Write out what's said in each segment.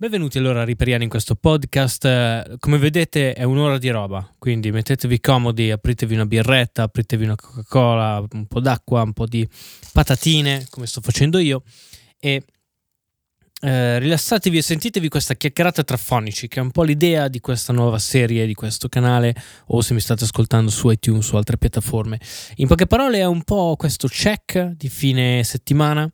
Benvenuti allora Riperiani in questo podcast. Come vedete è un'ora di roba, quindi mettetevi comodi, apritevi una birretta, apritevi una Coca-Cola, un po' d'acqua, un po' di patatine, come sto facendo io, e eh, rilassatevi e sentitevi questa chiacchierata tra fonici, che è un po' l'idea di questa nuova serie, di questo canale, o se mi state ascoltando su iTunes o altre piattaforme. In poche parole è un po' questo check di fine settimana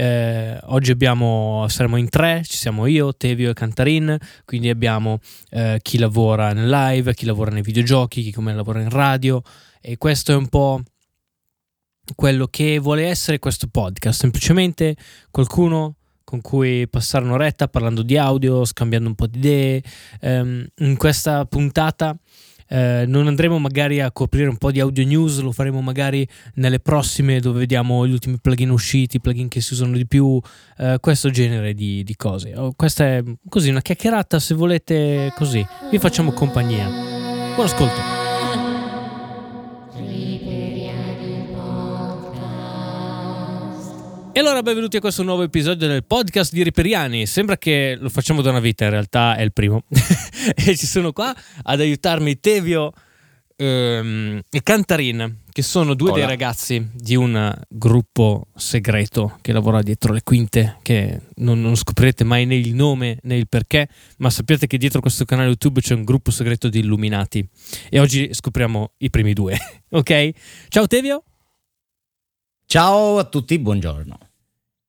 eh, oggi abbiamo, saremo in tre, ci siamo io, Tevio e Cantarin, quindi abbiamo eh, chi lavora nel live, chi lavora nei videogiochi, chi come lavora in radio e questo è un po' quello che vuole essere questo podcast, semplicemente qualcuno con cui passare un'oretta parlando di audio, scambiando un po' di idee. Um, in questa puntata eh, non andremo magari a coprire un po' di audio news, lo faremo magari nelle prossime dove vediamo gli ultimi plugin usciti, plugin che si usano di più, eh, questo genere di, di cose. Oh, questa è così una chiacchierata, se volete così, vi facciamo compagnia. Buon ascolto. E allora benvenuti a questo nuovo episodio del podcast di Riperiani. Sembra che lo facciamo da una vita, in realtà è il primo. e ci sono qua ad aiutarmi Tevio ehm, e Cantarin, che sono due Hola. dei ragazzi di un gruppo segreto che lavora dietro le quinte, che non, non scoprirete mai né il nome né il perché, ma sappiate che dietro questo canale YouTube c'è un gruppo segreto di illuminati. E oggi scopriamo i primi due, ok? Ciao Tevio! Ciao a tutti, buongiorno.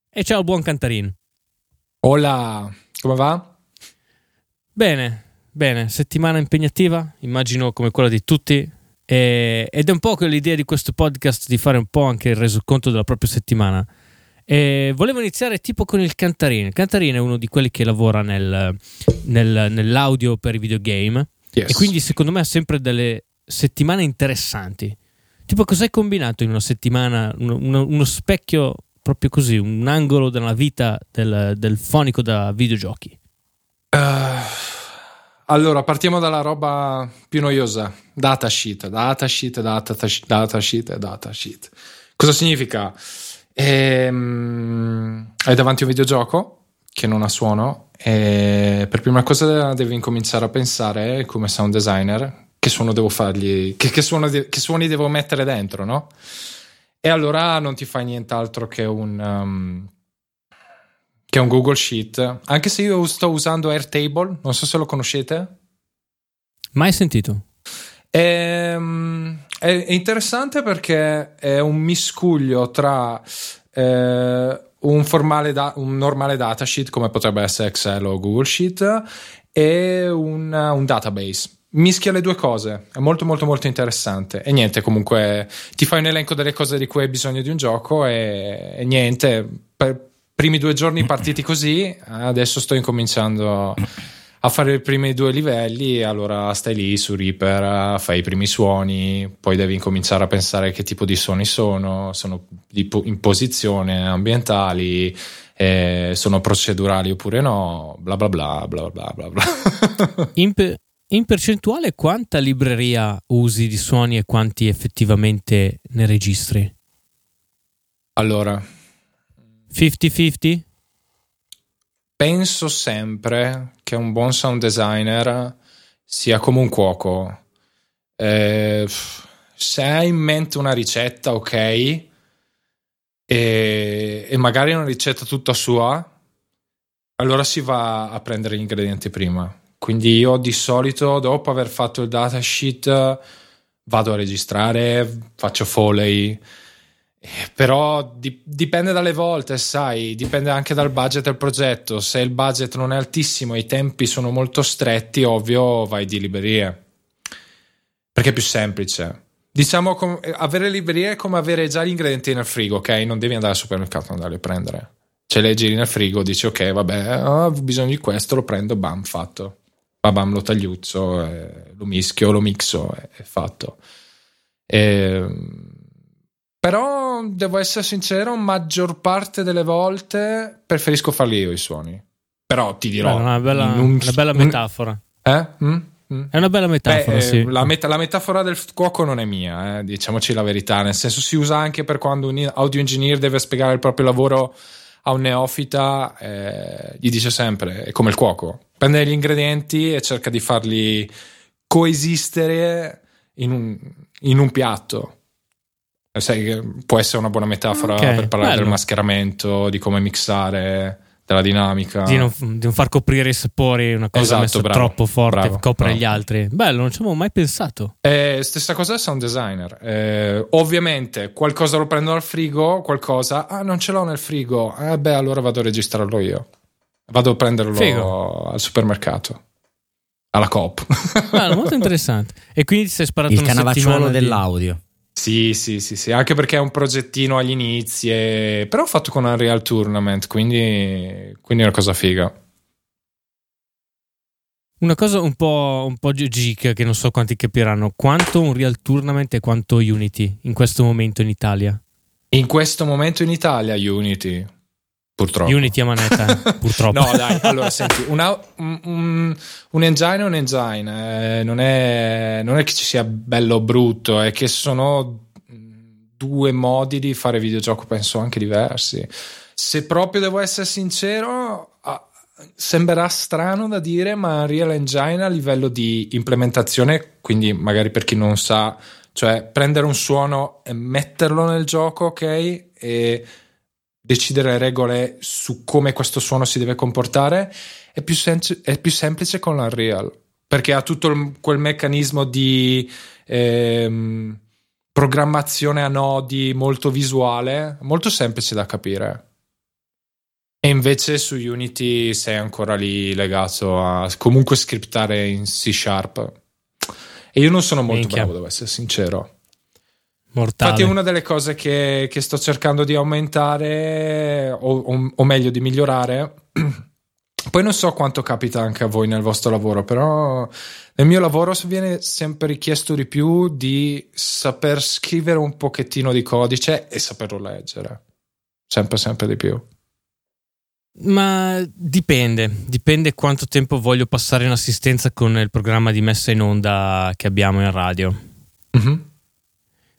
E ciao buon Cantarin. Hola, come va? Bene, bene, settimana impegnativa, immagino come quella di tutti. E, ed è un po' l'idea di questo podcast di fare un po' anche il resoconto della propria settimana. E volevo iniziare tipo con il Cantarin. Il Cantarin è uno di quelli che lavora nel, nel, nell'audio per i videogame. Yes. E quindi secondo me ha sempre delle settimane interessanti. Tipo, cos'hai combinato in una settimana? Uno, uno, specchio proprio così, un angolo della vita del, del fonico da videogiochi? Uh, allora, partiamo dalla roba più noiosa: datasheet, datasheet, datasheet, datasheet, datasheet. Cosa significa? Ehm, hai davanti un videogioco che non ha suono e per prima cosa devi incominciare a pensare come sound designer che suono devo fargli, che, che, suono, che suoni devo mettere dentro, no? E allora non ti fai nient'altro che un, um, che un Google Sheet. Anche se io sto usando Airtable, non so se lo conoscete. Mai sentito. È, ehm, è interessante perché è un miscuglio tra eh, un, da, un, normale datasheet come potrebbe essere Excel o Google Sheet e un, un database mischia le due cose, è molto molto molto interessante. E niente comunque ti fai un elenco delle cose di cui hai bisogno di un gioco e, e niente, per primi due giorni partiti così, adesso sto incominciando a fare i primi due livelli, allora stai lì su Reaper, fai i primi suoni, poi devi incominciare a pensare che tipo di suoni sono, sono in posizione, ambientali, eh, sono procedurali oppure no, bla bla bla bla bla bla bla. In, in percentuale quanta libreria usi di suoni e quanti effettivamente ne registri? Allora, 50-50? Penso sempre che un buon sound designer sia come un cuoco. Eh, se hai in mente una ricetta, ok, e, e magari una ricetta tutta sua, allora si va a prendere gli ingredienti prima quindi io di solito, dopo aver fatto il datasheet, vado a registrare, faccio foley. Però di- dipende dalle volte, sai, dipende anche dal budget del progetto. Se il budget non è altissimo e i tempi sono molto stretti, ovvio vai di librerie. Perché è più semplice. Diciamo, com- avere librerie è come avere già gli ingredienti nel frigo, ok? Non devi andare al supermercato e andarli a prendere. Ce li giri nel frigo, dici ok, vabbè, ho bisogno di questo, lo prendo, bam, fatto babam lo tagliuzzo, eh, lo mischio, lo mixo, è, è fatto. E, ehm, però devo essere sincero, maggior parte delle volte preferisco farli io i suoni. Però ti dirò... Beh, una, bella, un, una bella metafora. Eh? Mm? Mm. È una bella metafora, Beh, sì. la, met- la, metafora del cuoco non è mia, eh, diciamoci la verità, nel senso si usa anche per quando un audio engineer deve spiegare il proprio lavoro a un neofita eh, gli dice sempre, è come il cuoco, prende gli ingredienti e cerca di farli coesistere in un, in un piatto. Sai, può essere una buona metafora okay, per parlare bello. del mascheramento, di come mixare della dinamica. Di non, di non, far coprire i sapori, una cosa esatto, messa bravo, troppo forte, bravo, copre bravo. gli altri. Bello, non ci avevo mai pensato. Eh, stessa cosa è sound designer. Eh, ovviamente qualcosa lo prendo dal frigo, qualcosa, ah non ce l'ho nel frigo, eh beh allora vado a registrarlo io. Vado a prenderlo Figo. al supermercato. Alla Coop. Bello, molto interessante. E quindi ti sei sparato Il canavacciuolo dell'audio. Sì, sì, sì, sì, anche perché è un progettino agli inizi, e... però fatto con Unreal Tournament, quindi, quindi è una cosa figa. Una cosa un po', un po' geek che non so quanti capiranno, quanto un Real Tournament e quanto Unity in questo momento in Italia? In questo momento in Italia Unity. Purtroppo. Unity a manetta, purtroppo. no, dai, allora senti, una, un, un, engine è un engine, eh, non, è, non, è, che ci sia bello o brutto, è che sono due modi di fare videogioco, penso anche diversi. Se proprio devo essere sincero, ah, sembrerà strano da dire, ma Real Engine a livello di implementazione, quindi magari per chi non sa, cioè prendere un suono e metterlo nel gioco, ok? E decidere le regole su come questo suono si deve comportare è più, sem- è più semplice con l'Unreal perché ha tutto il, quel meccanismo di ehm, programmazione a nodi molto visuale, molto semplice da capire. E invece su Unity sei ancora lì legato a comunque scriptare in C Sharp. E io non sono molto Minchia. bravo, devo essere sincero. Mortale. Infatti, è una delle cose che, che sto cercando di aumentare, o, o, o, meglio, di migliorare. Poi non so quanto capita anche a voi nel vostro lavoro, però nel mio lavoro viene sempre richiesto di più di saper scrivere un pochettino di codice e saperlo leggere. Sempre, sempre di più. Ma dipende, dipende quanto tempo voglio passare in assistenza con il programma di messa in onda che abbiamo in radio. Mm-hmm.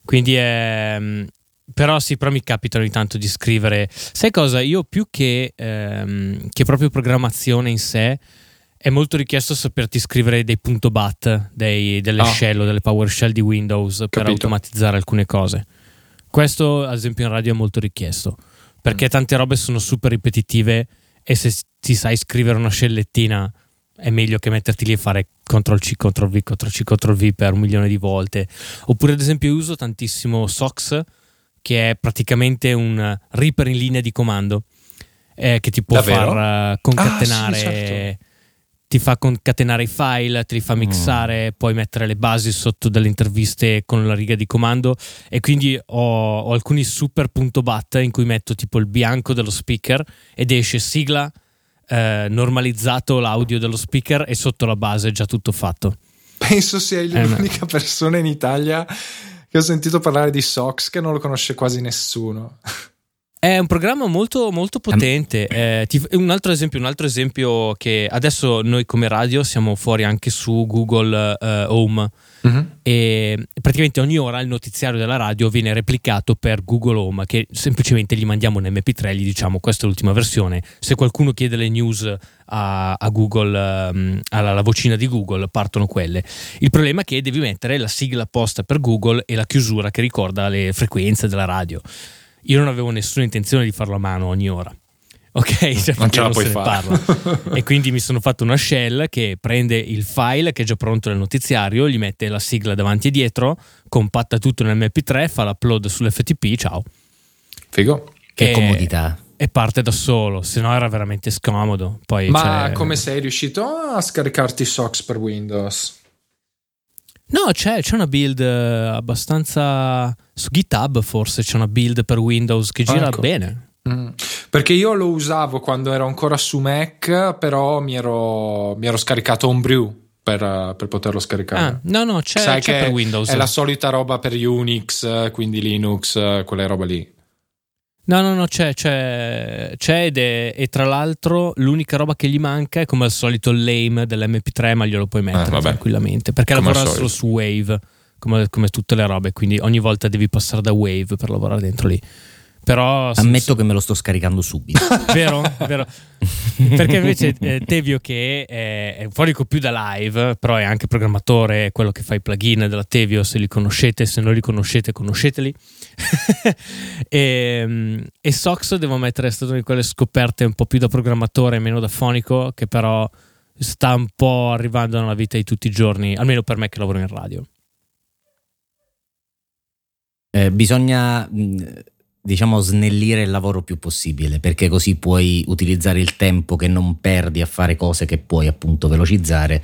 Quindi è... Ehm, però sì, però mi capita ogni tanto di scrivere. Sai cosa? Io più che, ehm, che proprio programmazione in sé, è molto richiesto saperti scrivere dei punto bat, dei, delle oh. shell o delle PowerShell di Windows Capito. per automatizzare alcune cose. Questo, ad esempio, in radio è molto richiesto perché mm. tante robe sono super ripetitive e se ti sai scrivere una scellettina è meglio che metterti lì e fare CTRL C, CTRL V, CTRL C, CTRL V per un milione di volte. Oppure, ad esempio, uso tantissimo SOX, che è praticamente un Reaper in linea di comando, eh, che ti può Davvero? far uh, concatenare. Ah, sì, certo. Ti fa concatenare i file, te li fa mixare, mm. puoi mettere le basi sotto delle interviste con la riga di comando. E quindi ho, ho alcuni super punto bat in cui metto tipo il bianco dello speaker ed esce sigla eh, normalizzato l'audio dello speaker e sotto la base è già tutto fatto. Penso sei eh, l'unica persona in Italia che ho sentito parlare di SOX che non lo conosce quasi nessuno. È un programma molto, molto potente. Eh, ti, un, altro esempio, un altro esempio che adesso noi come radio siamo fuori anche su Google uh, Home uh-huh. e praticamente ogni ora il notiziario della radio viene replicato per Google Home che semplicemente gli mandiamo un MP3 e gli diciamo questa è l'ultima versione. Se qualcuno chiede le news a, a Google, um, alla vocina di Google, partono quelle. Il problema è che devi mettere la sigla apposta per Google e la chiusura che ricorda le frequenze della radio. Io non avevo nessuna intenzione di farlo a mano ogni ora. Ok, cioè, non ce la puoi fare. e quindi mi sono fatto una shell che prende il file che è già pronto nel notiziario, gli mette la sigla davanti e dietro, compatta tutto nel MP3, fa l'upload sull'FTP, ciao. Figo. Che e, comodità. E parte da solo, se no era veramente scomodo. Poi Ma come sei riuscito a scaricarti SOX per Windows? No, c'è, c'è una build eh, abbastanza. Su GitHub forse c'è una build per Windows che gira ecco. bene. Mm. Perché io lo usavo quando ero ancora su Mac, però mi ero, mi ero scaricato Homebrew per, per, poterlo scaricare. Ah, no, no, c'è, Sai c'è per Windows. È la solita roba per Unix, quindi Linux, quelle robe lì. No, no, no, c'è, c'è, c'è ed è, e tra l'altro l'unica roba che gli manca è come al solito il lame dell'MP3, ma glielo puoi mettere ah, tranquillamente, perché come lavora solo su Wave, come, come, tutte le robe, quindi ogni volta devi passare da Wave per lavorare dentro lì. Però ammetto che me lo sto scaricando subito. vero? vero? Perché invece eh, Tevio che è, è un fonico più da live, però è anche programmatore, è quello che fa i plugin della Tevio, se li conoscete, se non li conoscete conosceteli. e, e Sox devo mettere è stata una di quelle scoperte un po' più da programmatore, meno da fonico, che però sta un po' arrivando nella vita di tutti i giorni, almeno per me che lavoro in radio. Eh, bisogna diciamo snellire il lavoro più possibile perché così puoi utilizzare il tempo che non perdi a fare cose che puoi appunto velocizzare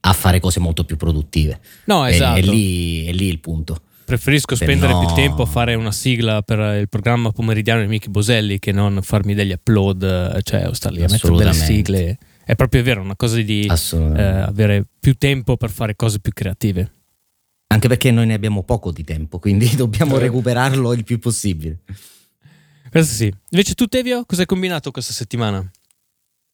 a fare cose molto più produttive. No, esatto. È, è, lì, è lì, il punto. Preferisco spendere no... più tempo a fare una sigla per il programma pomeridiano di Michi Boselli che non farmi degli upload, cioè o star lì a mettere delle sigle. È proprio vero, una cosa di eh, avere più tempo per fare cose più creative. Anche perché noi ne abbiamo poco di tempo, quindi dobbiamo eh. recuperarlo il più possibile. Questo sì. Invece tu, Tevio, cosa hai combinato questa settimana?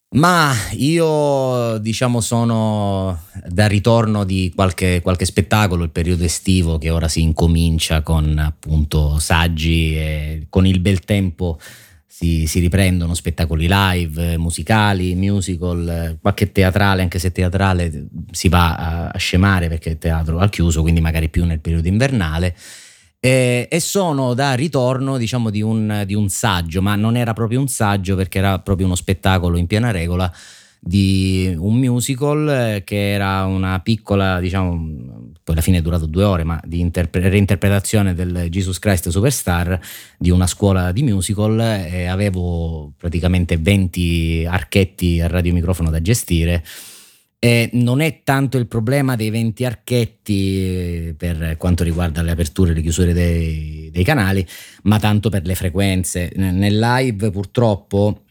Ma io diciamo sono da ritorno di qualche, qualche, spettacolo, il periodo estivo che ora si incomincia con appunto saggi e con il bel tempo si, si, riprendono spettacoli live, musicali, musical, qualche teatrale, anche se teatrale si va a, a scemare perché il teatro al chiuso, quindi magari più nel periodo invernale. E, e sono da ritorno diciamo di un, di un saggio, ma non era proprio un saggio perché era proprio uno spettacolo in piena regola di un musical eh, che era una piccola, diciamo, poi alla fine è durato due ore, ma di interpre- reinterpretazione del Jesus Christ Superstar di una scuola di musical e avevo praticamente 20 archetti a radiomicrofono da gestire. E non è tanto il problema dei 20 archetti eh, per quanto riguarda le aperture e le chiusure dei, dei canali, ma tanto per le frequenze. Nel live purtroppo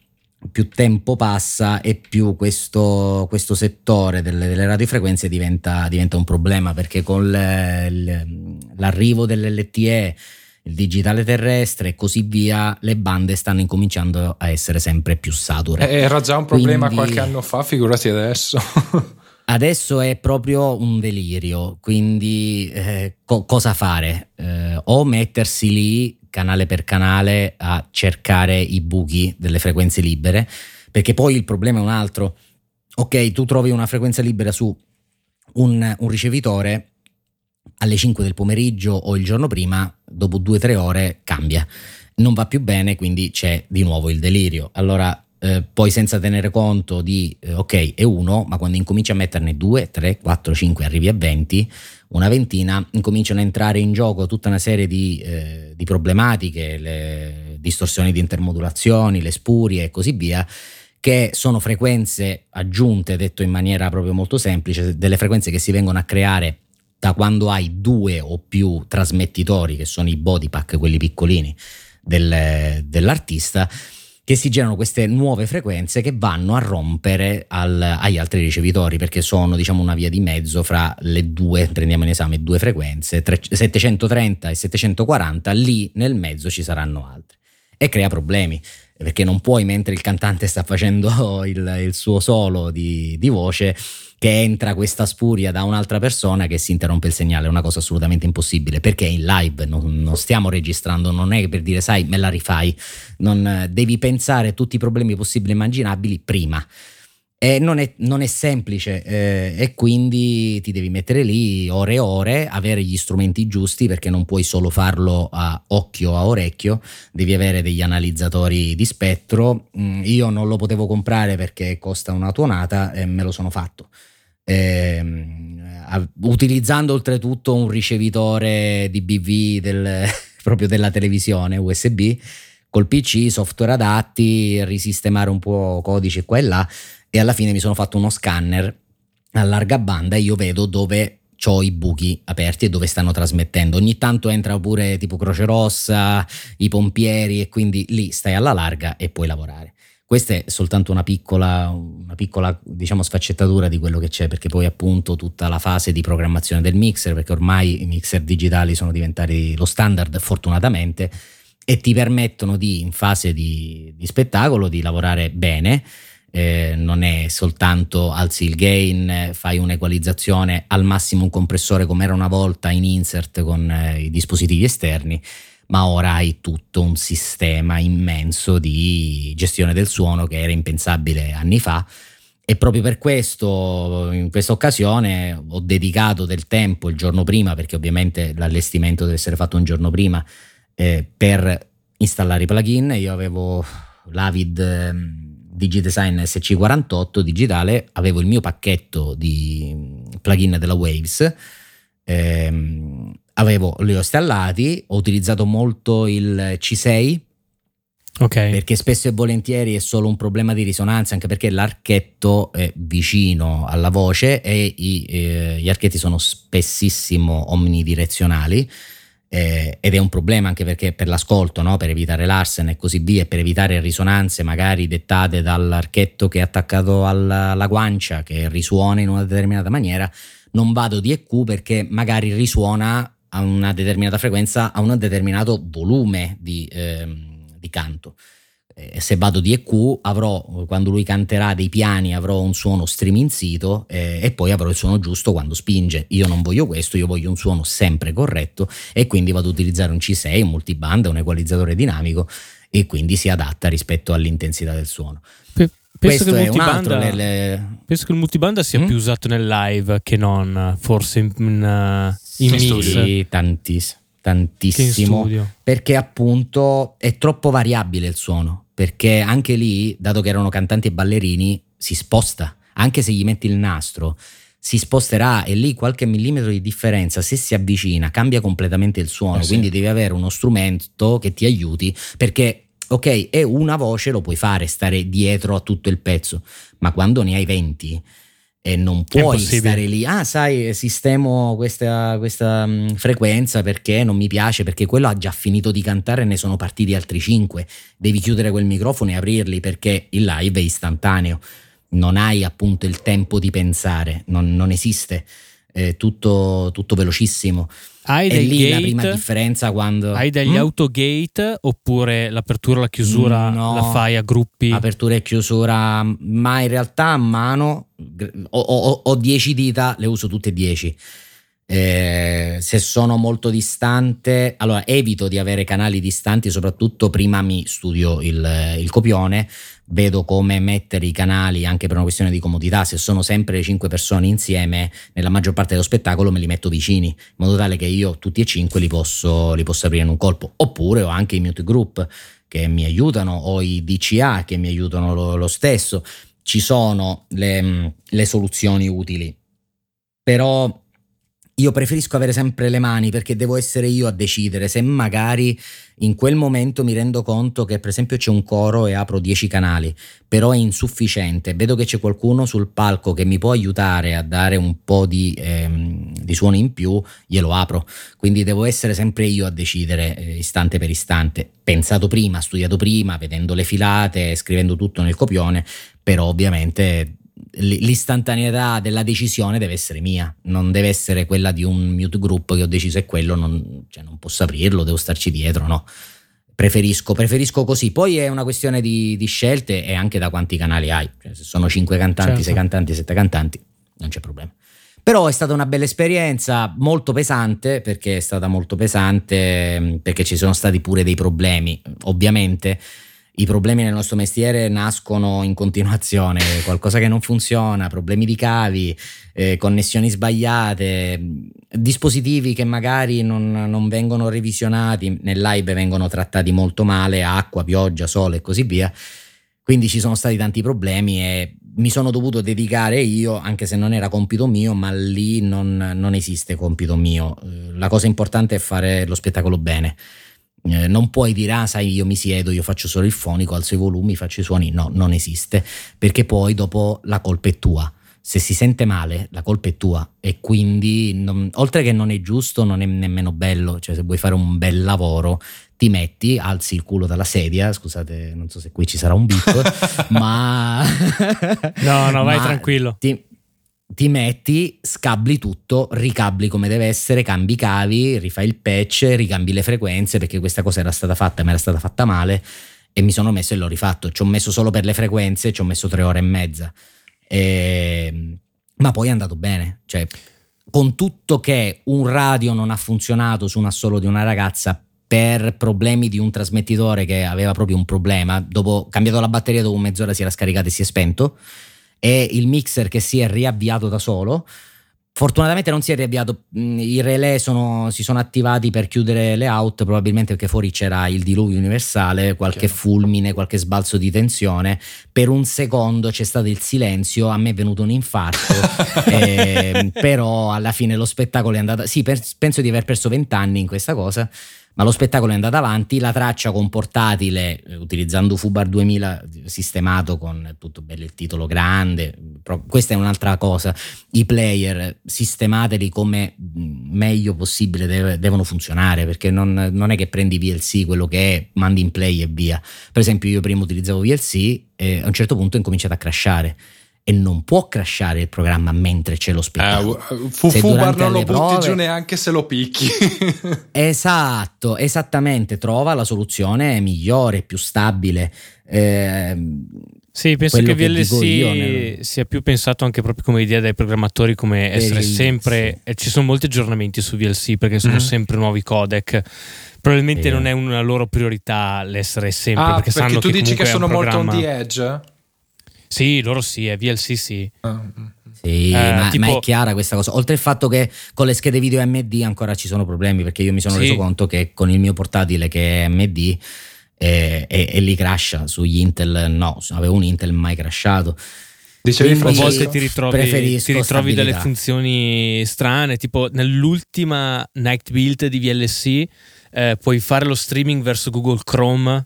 più tempo passa e più questo, questo settore delle, delle radiofrequenze diventa, diventa, un problema perché con l'arrivo dell'LTE, il digitale terrestre e così via, le bande stanno incominciando a essere sempre più sature. Eh, era già un problema quindi, qualche anno fa, figurati adesso. adesso è proprio un delirio, quindi eh, co- cosa fare? Eh, o mettersi lì canale per canale a cercare i buchi delle frequenze libere, perché poi il problema è un altro. Ok, tu trovi una frequenza libera su un, un ricevitore alle 5 del pomeriggio o il giorno prima, dopo 2-3 ore cambia. Non va più bene, quindi c'è di nuovo il delirio. Allora, eh, poi senza tenere conto di, eh, ok, è uno, ma quando incominci a metterne 2, 3, 4, 5, arrivi a 20, una ventina, incominciano a entrare in gioco tutta una serie di, eh, di problematiche, le distorsioni di intermodulazioni, le spurie e così via, che sono frequenze aggiunte, detto in maniera proprio molto semplice, delle frequenze che si vengono a creare da quando hai due o più trasmettitori, che sono i body pack, quelli piccolini del, dell'artista, che si generano queste nuove frequenze che vanno a rompere al, agli altri ricevitori perché sono diciamo una via di mezzo fra le due, prendiamo in esame due frequenze, 730 e 740, lì nel mezzo ci saranno altre. E crea problemi perché non puoi mentre il cantante sta facendo il, il suo solo di, di voce che entra questa spuria da un'altra persona che si interrompe il segnale, è una cosa assolutamente impossibile perché è in live, non, non stiamo registrando, non è per dire sai me la rifai, non, devi pensare a tutti i problemi possibili e immaginabili prima. E non è, non è semplice eh, e quindi ti devi mettere lì ore e ore, avere gli strumenti giusti perché non puoi solo farlo a occhio a orecchio, devi avere degli analizzatori di spettro. Mm, io non lo potevo comprare perché costa una tuonata e me lo sono fatto. Eh, utilizzando oltretutto un ricevitore di BV del, proprio della televisione USB col PC, software adatti, risistemare un po' codice qua e là e alla fine mi sono fatto uno scanner a larga banda e io vedo dove ho i buchi aperti e dove stanno trasmettendo. Ogni tanto entra pure tipo Croce Rossa, i pompieri e quindi lì stai alla larga e puoi lavorare. Questa è soltanto una piccola, una piccola diciamo, sfaccettatura di quello che c'è, perché poi appunto tutta la fase di programmazione del mixer, perché ormai i mixer digitali sono diventati lo standard fortunatamente e ti permettono di, in fase di, di spettacolo, di lavorare bene eh, non è soltanto alzi il gain, fai un'equalizzazione, al massimo un compressore come era una volta in insert con eh, i dispositivi esterni, ma ora hai tutto un sistema immenso di gestione del suono che era impensabile anni fa. E proprio per questo, in questa occasione, ho dedicato del tempo il giorno prima, perché ovviamente l'allestimento deve essere fatto un giorno prima, eh, per installare i plugin. Io avevo l'Avid ehm, DigiDesign SC48 digitale, avevo il mio pacchetto di plugin della Waves. Ehm, avevo, li ho installati, ho utilizzato molto il C6 Okay. Perché spesso e volentieri è solo un problema di risonanza, anche perché l'archetto è vicino alla voce e i, eh, gli archetti sono spessissimo omnidirezionali. Eh, ed è un problema anche perché per l'ascolto, no? per evitare l'arsen e così via, e per evitare risonanze magari dettate dall'archetto che è attaccato alla, alla guancia, che risuona in una determinata maniera, non vado di EQ perché magari risuona a una determinata frequenza, a un determinato volume di, eh, di canto. E se vado di EQ avrò, quando lui canterà dei piani, avrò un suono striminzito eh, e poi avrò il suono giusto quando spinge. Io non voglio questo, io voglio un suono sempre corretto e quindi vado ad utilizzare un C6, un multibanda, un equalizzatore dinamico e quindi si adatta rispetto all'intensità del suono. Penso che, nelle... penso che, il multibanda sia mm? più usato nel live che non forse in, in, in mix. Sì, tantis, tantissimo. Perché appunto è troppo variabile il suono. Perché anche lì, dato che erano cantanti e ballerini, si sposta. Anche se gli metti il nastro, si sposterà e lì qualche millimetro di differenza, se si avvicina, cambia completamente il suono. Eh sì. Quindi devi avere uno strumento che ti aiuti perché ok, è una voce, lo puoi fare, stare dietro a tutto il pezzo, ma quando ne hai 20 e non puoi stare lì, ah sai, sistemo questa, questa um, frequenza perché non mi piace, perché quello ha già finito di cantare e ne sono partiti altri 5, devi chiudere quel microfono e aprirli perché il live è istantaneo, non hai appunto il tempo di pensare, non, non esiste, è tutto, tutto velocissimo. Hai è lì gate, la prima differenza quando... Hai degli mm? autogate oppure l'apertura e la chiusura no, la fai a gruppi? Apertura e chiusura, ma in realtà a mano ho, ho, ho 10 dita, le uso tutte e 10. Eh, se sono molto distante, allora evito di avere canali distanti, soprattutto prima mi studio il, il copione, vedo come mettere i canali anche per una questione di comodità. Se sono sempre cinque persone insieme, nella maggior parte dello spettacolo me li metto vicini, in modo tale che io tutti e cinque li posso, li posso aprire in un colpo. Oppure ho anche i mute group che mi aiutano, o i DCA che mi aiutano lo, lo stesso. Ci sono le, le soluzioni utili, però io preferisco avere sempre le mani perché devo essere io a decidere. Se magari in quel momento mi rendo conto che per esempio c'è un coro e apro 10 canali, però è insufficiente, vedo che c'è qualcuno sul palco che mi può aiutare a dare un po' di, ehm, di suono in più, glielo apro, quindi devo essere sempre io a decidere eh, istante per istante, pensato prima, studiato prima, vedendo le filate, scrivendo tutto nel copione, però ovviamente l'istantaneità della decisione deve essere mia, non deve essere quella di un mute group che ho deciso è quello, non, cioè non posso aprirlo, devo starci dietro, no. Preferisco, preferisco così. Poi è una questione di, di scelte e anche da quanti canali hai. Cioè, se sono 5 cantanti, 6 certo. cantanti, 7 cantanti, non c'è problema. Però è stata una bella esperienza, molto pesante, perché è stata molto pesante, perché ci sono stati pure dei problemi, ovviamente i problemi nel nostro mestiere nascono in continuazione, qualcosa che non funziona, problemi di cavi, eh, connessioni sbagliate, dispositivi che magari non, non, vengono revisionati, nel live vengono trattati molto male, acqua, pioggia, sole e così via. Quindi ci sono stati tanti problemi e mi sono dovuto dedicare io, anche se non era compito mio, ma lì non, non esiste compito mio. Eh, la cosa importante è fare lo spettacolo bene eh, non puoi dire, ah, sai, io mi siedo, io faccio solo il fonico, alzo i volumi, faccio i suoni. No, non esiste, perché poi dopo la colpa è tua. Se si sente male, la colpa è tua e quindi, non, oltre che non è giusto, non è nemmeno bello. Cioè, se vuoi fare un bel lavoro, ti metti, alzi il culo dalla sedia. Scusate, non so se qui ci sarà un beep, ma. no, no, vai tranquillo. Ti, ti metti, scabli tutto, ricabli come deve essere, cambi i cavi, rifai il patch, ricambi le frequenze perché questa cosa era stata fatta, ma era stata fatta male e mi sono messo e l'ho rifatto. Ci ho messo solo per le frequenze, ci ho messo tre ore e mezza. E... Ehm, ma poi è andato bene. Cioè, con tutto che un radio non ha funzionato su un assolo di una ragazza per problemi di un trasmettitore che aveva proprio un problema. Dopo cambiato la batteria, dopo mezz'ora si era scaricato e si è spento. E il mixer che si è riavviato da solo. Fortunatamente non si è riavviato, mm, i relè sono, si sono attivati per chiudere le out, probabilmente perché fuori c'era il diluvio universale, qualche Chiaro. fulmine, qualche sbalzo di tensione. Per un secondo c'è stato il silenzio, a me è venuto un infarto, eh, però alla fine lo spettacolo è andato... Sì, per, penso di aver perso vent'anni in questa cosa, ma lo spettacolo è andato avanti, la traccia con portatile eh, utilizzando Fubar 2000 sistemato con tutto bello il titolo grande, questa è un'altra cosa, i player sistemateli come mm, meglio possibile deve, devono funzionare perché non, non, è che prendi VLC quello che è, mandi in play e via, per esempio io prima utilizzavo VLC e a un certo punto ho incominciato a crashare e non può crashare il programma mentre c'è lo spettacolo. Eh, Fufubar non lo butti prove... giù neanche se lo picchi. esatto, esattamente, trova la soluzione migliore, più stabile. Eh, sì, penso che VLC nel... sia più pensato anche proprio come idea dai programmatori come essere sempre e ci sono molti aggiornamenti su VLC perché sono mm-hmm. sempre nuovi codec. Probabilmente non è una loro priorità l'essere sempre ah, perché, perché tu che dici che sono molto on the edge? Sì, loro sì, è VLC sì. Ah, sì, eh, ma, tipo... ma, è chiara questa cosa. Oltre al fatto che con le schede video AMD ancora ci sono problemi, perché io mi sono sì. reso conto che con il mio portatile che è AMD e, e, e li crasha sugli Intel, no, avevo un Intel mai crashato. Dicevi a volte ti ritrovi, ti ritrovi delle funzioni strane, tipo nell'ultima Night Build di VLC eh, puoi fare lo streaming verso Google Chrome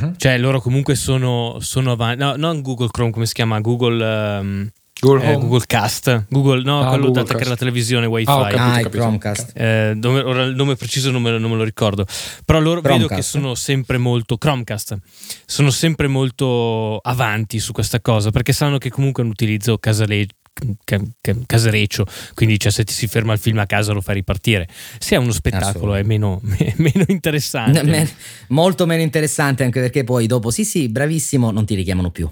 Uh-huh. Cioè loro comunque sono, sono avanti, no, non Google Chrome, come si chiama? Google... Um, Google, eh, Google, Cast, Google, no, ah, quello Google da attaccare la televisione WiFi. Ah, capito, ah Chromecast. Eh, dove, ora il nome preciso non me, non me lo ricordo, però loro Chromecast. vedo che sono sempre molto Chromecast, sono sempre molto avanti su questa cosa perché sanno che comunque è un utilizzo casaleggiare casereccio, quindi cioè, se ti si ferma il film a casa lo fa ripartire. Se è uno spettacolo è meno, meno interessante. Men- molto meno interessante anche perché poi dopo sì sì bravissimo non ti richiamano più.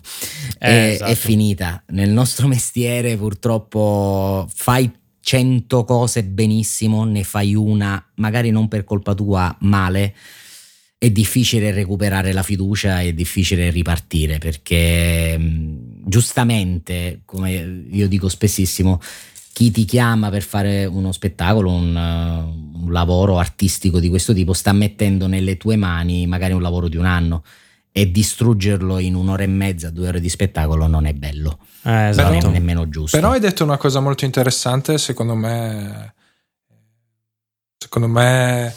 Eh, è, esatto. è finita. Nel nostro mestiere purtroppo fai cento cose benissimo, ne fai una magari non per colpa tua male è difficile recuperare la fiducia, è difficile ripartire perché giustamente, come io dico spessissimo, chi ti chiama per fare uno spettacolo, un, un, lavoro artistico di questo tipo, sta mettendo nelle tue mani magari un lavoro di un anno e distruggerlo in un'ora e mezza, due ore di spettacolo non è bello. Eh, esatto. Non è nemmeno giusto. Però hai detto una cosa molto interessante, secondo me. Secondo me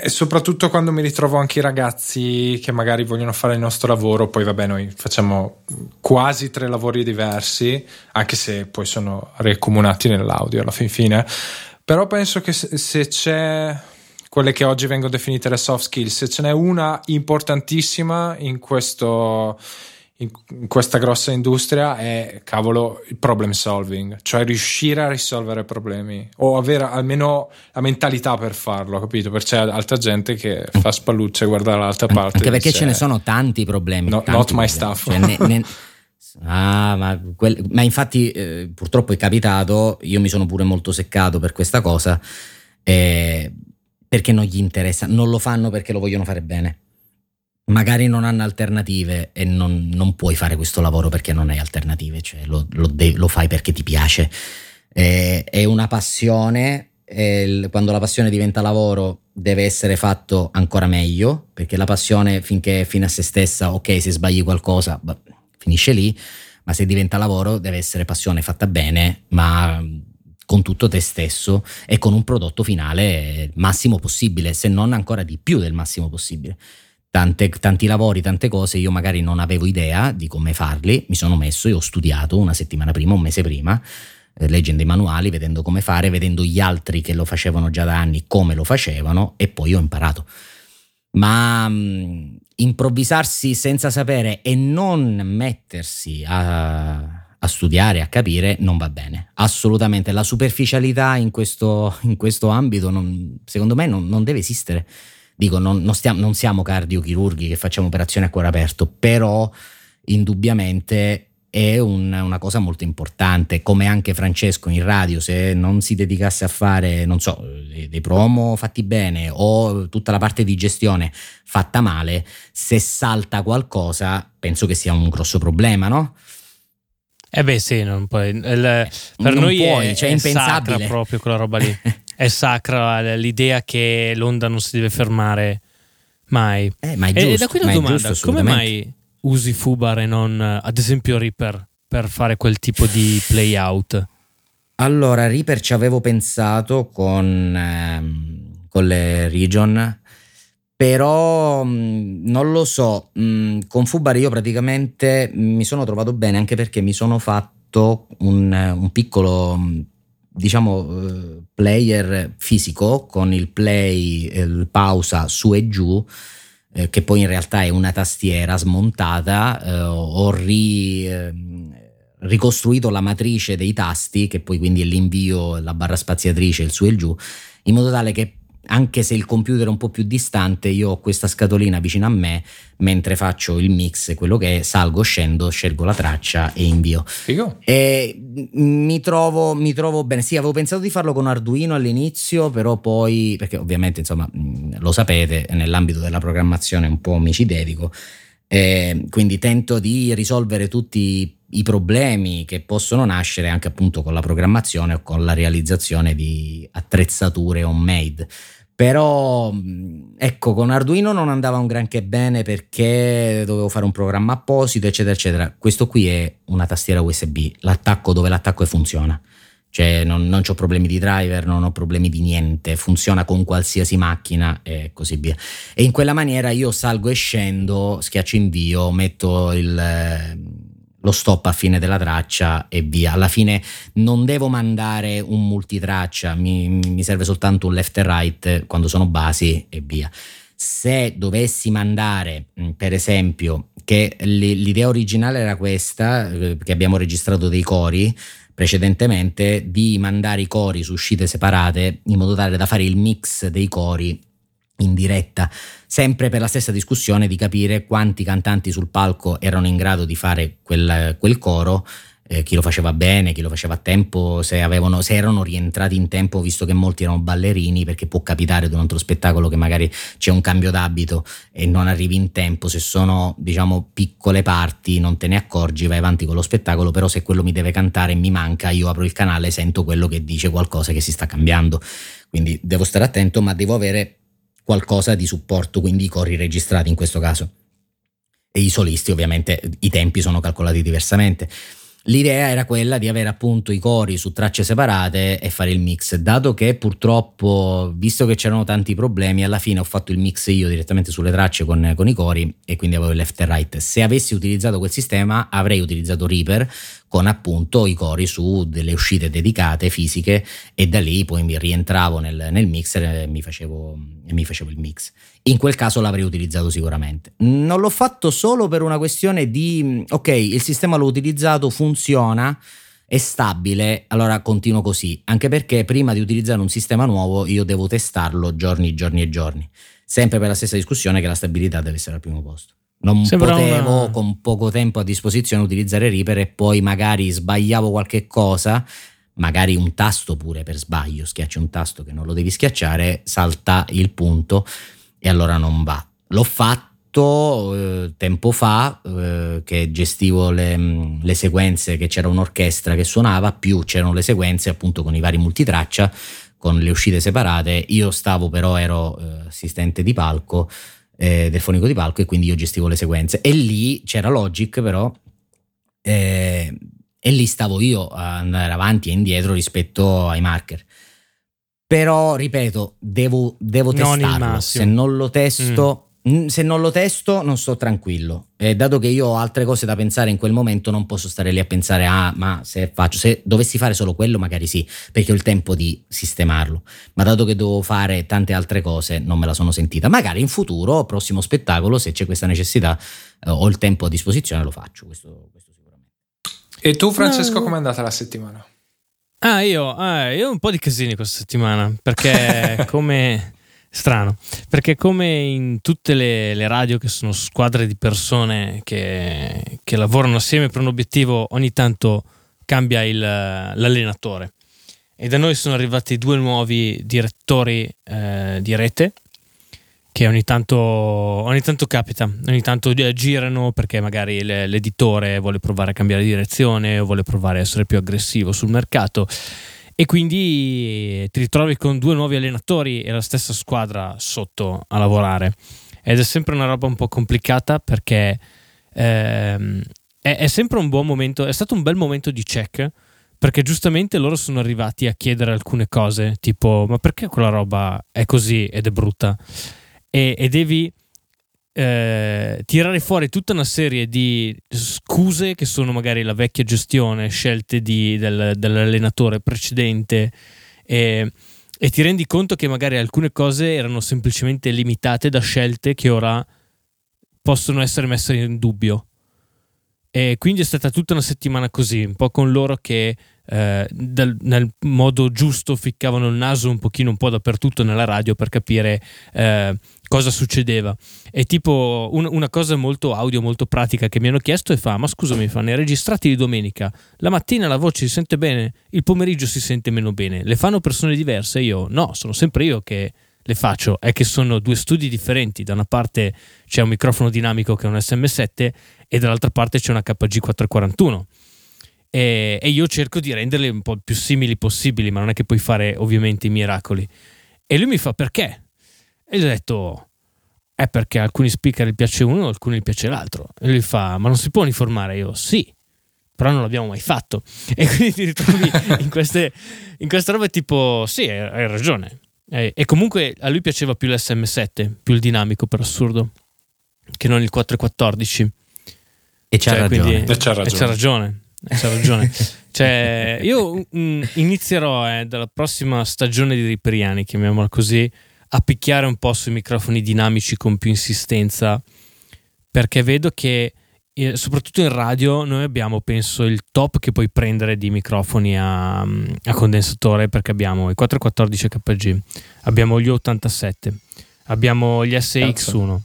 e soprattutto quando mi ritrovo anche i ragazzi che magari vogliono fare il nostro lavoro, poi vabbè noi facciamo quasi tre lavori diversi, anche se poi sono ricomunati nell'audio alla fin fine, però penso che se c'è quelle che oggi vengono definite le soft skills, se ce n'è una importantissima in questo, in questa grossa industria è cavolo il problem solving, cioè riuscire a risolvere problemi o avere almeno la mentalità per farlo, capito? Perché c'è altra gente che fa spallucce e guarda dall'altra parte. Anche perché dice, ce ne sono tanti problemi. No, tanti not problemi. my stuff. Cioè, ne, ne, ah, ma, quel, ma infatti eh, purtroppo è capitato, io mi sono pure molto seccato per questa cosa, eh, perché non gli interessa, non lo fanno perché lo vogliono fare bene magari non hanno alternative e non, non, puoi fare questo lavoro perché non hai alternative, cioè lo, lo, de- lo fai perché ti piace. Eh, è una passione, eh, quando la passione diventa lavoro deve essere fatto ancora meglio, perché la passione finché è fine a se stessa, ok, se sbagli qualcosa, bah, finisce lì, ma se diventa lavoro deve essere passione fatta bene, ma con tutto te stesso e con un prodotto finale massimo possibile, se non ancora di più del massimo possibile tante, tanti lavori, tante cose, io magari non avevo idea di come farli, mi sono messo e ho studiato una settimana prima, un mese prima, eh, leggendo i manuali, vedendo come fare, vedendo gli altri che lo facevano già da anni, come lo facevano e poi ho imparato. Ma mh, mm, improvvisarsi senza sapere e non mettersi a, a, studiare, a capire, non va bene. Assolutamente. La superficialità in questo, in questo ambito, non, secondo me, non, non deve esistere dico, non, non, stiamo, non siamo cardiochirurghi che facciamo operazioni a cuore aperto, però indubbiamente è un, una cosa molto importante, come anche Francesco in radio, se non si dedicasse a fare, non so, dei promo fatti bene o tutta la parte di gestione fatta male, se salta qualcosa, penso che sia un grosso problema, no? Eh beh sì, non puoi, il, per non noi puoi, è, cioè, è impensabile. proprio quella roba lì. è sacra l'idea che l'onda non si deve fermare mai. Eh, ma E- giusto, e da qui la domanda, giusto, come mai usi Fubar e non ad esempio Reaper per fare quel tipo di play out? Allora, Reaper ci avevo pensato con, ehm, con le region, però mh, non lo so, mh, con Fubar io praticamente mi sono trovato bene anche perché mi sono fatto un, un piccolo, mh, diciamo, eh, player fisico con il play, il pausa su e giù, eh, che poi in realtà è una tastiera smontata, eh, ho ri, ehm, ricostruito la matrice dei tasti, che poi quindi è l'invio, la barra spaziatrice, il su e il giù, in modo tale che anche se il computer è un po' più distante, io ho questa scatolina vicino a me mentre faccio il mix, quello che è, salgo, scendo, scelgo la traccia e invio. Figo. E mi trovo, mi trovo bene. Sì, avevo pensato di farlo con Arduino all'inizio, però poi, perché ovviamente, insomma, lo sapete, nell'ambito della programmazione un po' mi ci dedico. eh, quindi tento di risolvere tutti i problemi che possono nascere anche appunto con la programmazione o con la realizzazione di attrezzature homemade. Però mh, ecco, con Arduino non andava un granché bene perché dovevo fare un programma apposito, eccetera, eccetera. Questo qui è una tastiera USB, l'attacco dove l'attacco funziona. Cioè non, non ho problemi di driver, non ho problemi di niente, funziona con qualsiasi macchina e così via. E in quella maniera io salgo e scendo, schiaccio invio, metto il, eh, lo stop a fine della traccia e via. Alla fine non devo mandare un multitraccia, mi, mi serve soltanto un left e right quando sono basi e via. Se dovessi mandare, mh, per esempio, che l'idea originale era questa, eh, che abbiamo registrato dei cori precedentemente, di mandare i cori su uscite separate in modo tale da fare il mix dei cori in diretta, sempre per la stessa discussione di capire quanti cantanti sul palco erano in grado di fare quel, quel coro, eh, chi lo faceva bene, chi lo faceva a tempo, se, avevano, se erano rientrati in tempo, visto che molti erano ballerini, perché può capitare durante lo spettacolo che magari c'è un cambio d'abito e non arrivi in tempo, se sono diciamo piccole parti non te ne accorgi, vai avanti con lo spettacolo, però se quello mi deve cantare e mi manca, io apro il canale, sento quello che dice qualcosa che si sta cambiando, quindi devo stare attento, ma devo avere qualcosa di supporto, quindi i cori registrati in questo caso. E i solisti ovviamente i tempi sono calcolati diversamente. L'idea era quella di avere appunto i cori su tracce separate e fare il mix, dato che purtroppo, visto che c'erano tanti problemi, alla fine ho fatto il mix io direttamente sulle tracce con, con i cori e quindi avevo il left e right. Se avessi utilizzato quel sistema avrei utilizzato Reaper con appunto i cori su delle uscite dedicate fisiche e da lì poi mi rientravo nel, nel mixer e mi, facevo, e mi facevo il mix. In quel caso l'avrei utilizzato sicuramente. Non l'ho fatto solo per una questione di ok, il sistema l'ho utilizzato, funziona, è stabile, allora continuo così. Anche perché prima di utilizzare un sistema nuovo io devo testarlo giorni, giorni e giorni. Sempre per la stessa discussione che la stabilità deve essere al primo posto. Non Sembra potevo una- con poco tempo a disposizione utilizzare Reaper e poi magari sbagliavo qualche cosa, magari un tasto pure per sbaglio, schiacci un tasto che non lo devi schiacciare, salta il punto e allora non va. L'ho fatto eh, tempo fa eh, che gestivo le, mh, le sequenze, che c'era un'orchestra che suonava, più c'erano le sequenze appunto con i vari multitraccia, con le uscite separate. Io stavo però, ero eh, assistente di palco, eh, del fonico di palco e quindi io gestivo le sequenze. E lì c'era Logic però eh, e lì stavo io a andare avanti e indietro rispetto ai marker. Però, ripeto, devo, devo Non testarlo. Se non lo testo, mm, se non lo testo, non sto tranquillo. E dato che io ho altre cose da pensare in quel momento, non posso stare lì a pensare, ah, ma se faccio, se dovessi fare solo quello, magari sì, perché ho il tempo di sistemarlo. Ma dato che devo fare tante altre cose, non me la sono sentita. Magari in futuro, prossimo spettacolo, se c'è questa necessità, eh, ho il tempo a disposizione, lo faccio. Questo, questo sicuramente. E tu, Francesco, No. com'è andata la settimana? Ah, io, ah, io ho un po' di casini questa settimana perché come strano, perché come in tutte le, le, radio che sono squadre di persone che, che, lavorano assieme per un obiettivo, ogni tanto cambia il, l'allenatore. E da noi sono arrivati due nuovi direttori eh, di rete che ogni tanto, ogni tanto, capita, ogni tanto girano perché magari l'editore vuole provare a cambiare direzione o vuole provare a essere più aggressivo sul mercato e quindi ti ritrovi con due nuovi allenatori e la stessa squadra sotto a lavorare. Ed è sempre una roba un po' complicata perché ehm, è, è sempre un buon momento, è stato un bel momento di check perché giustamente loro sono arrivati a chiedere alcune cose tipo ma perché quella roba è così ed è brutta? E, e devi eh, tirare fuori tutta una serie di scuse che sono magari la vecchia gestione, scelte di, del, dell'allenatore precedente e, e, ti rendi conto che magari alcune cose erano semplicemente limitate da scelte che ora possono essere messe in dubbio. E quindi è stata tutta una settimana così, un po' con loro che eh, dal, nel modo giusto ficcavano il naso un pochino un po' dappertutto nella radio per capire eh, cosa succedeva. E tipo un, una cosa molto audio, molto pratica che mi hanno chiesto e fa, ma scusami, fa, ne registrati di domenica, la mattina la voce si sente bene, il pomeriggio si sente meno bene, le fanno persone diverse? Io no, sono sempre io che le faccio, è che sono due studi differenti, da una parte c'è un microfono dinamico che è un SM7 e dall'altra parte c'è una KG 441 e, e, io cerco di renderle un po' più simili possibili, ma non è che puoi fare ovviamente i miracoli. E lui mi fa perché? E gli ho detto è perché a alcuni speaker gli piace uno, a alcuni gli piace l'altro. E lui fa ma non si può uniformare? Io sì, però non l'abbiamo mai fatto. E quindi ti ritrovi in queste, in queste robe tipo sì, hai, ragione. E, e, comunque a lui piaceva più l'SM7, più il dinamico per assurdo, che non il 414. E c'ha, cioè, ragione. Quindi, e c'ha ragione. E c'ha ragione. C'ha ragione. cioè, io mh, mm, inizierò eh, dalla prossima stagione di Riperiani, chiamiamola così, a picchiare un po' sui microfoni dinamici con più insistenza, perché vedo che eh, soprattutto in radio noi abbiamo penso il top che puoi prendere di microfoni a, mm, a condensatore perché abbiamo i 414 KG abbiamo gli 87 abbiamo gli SX1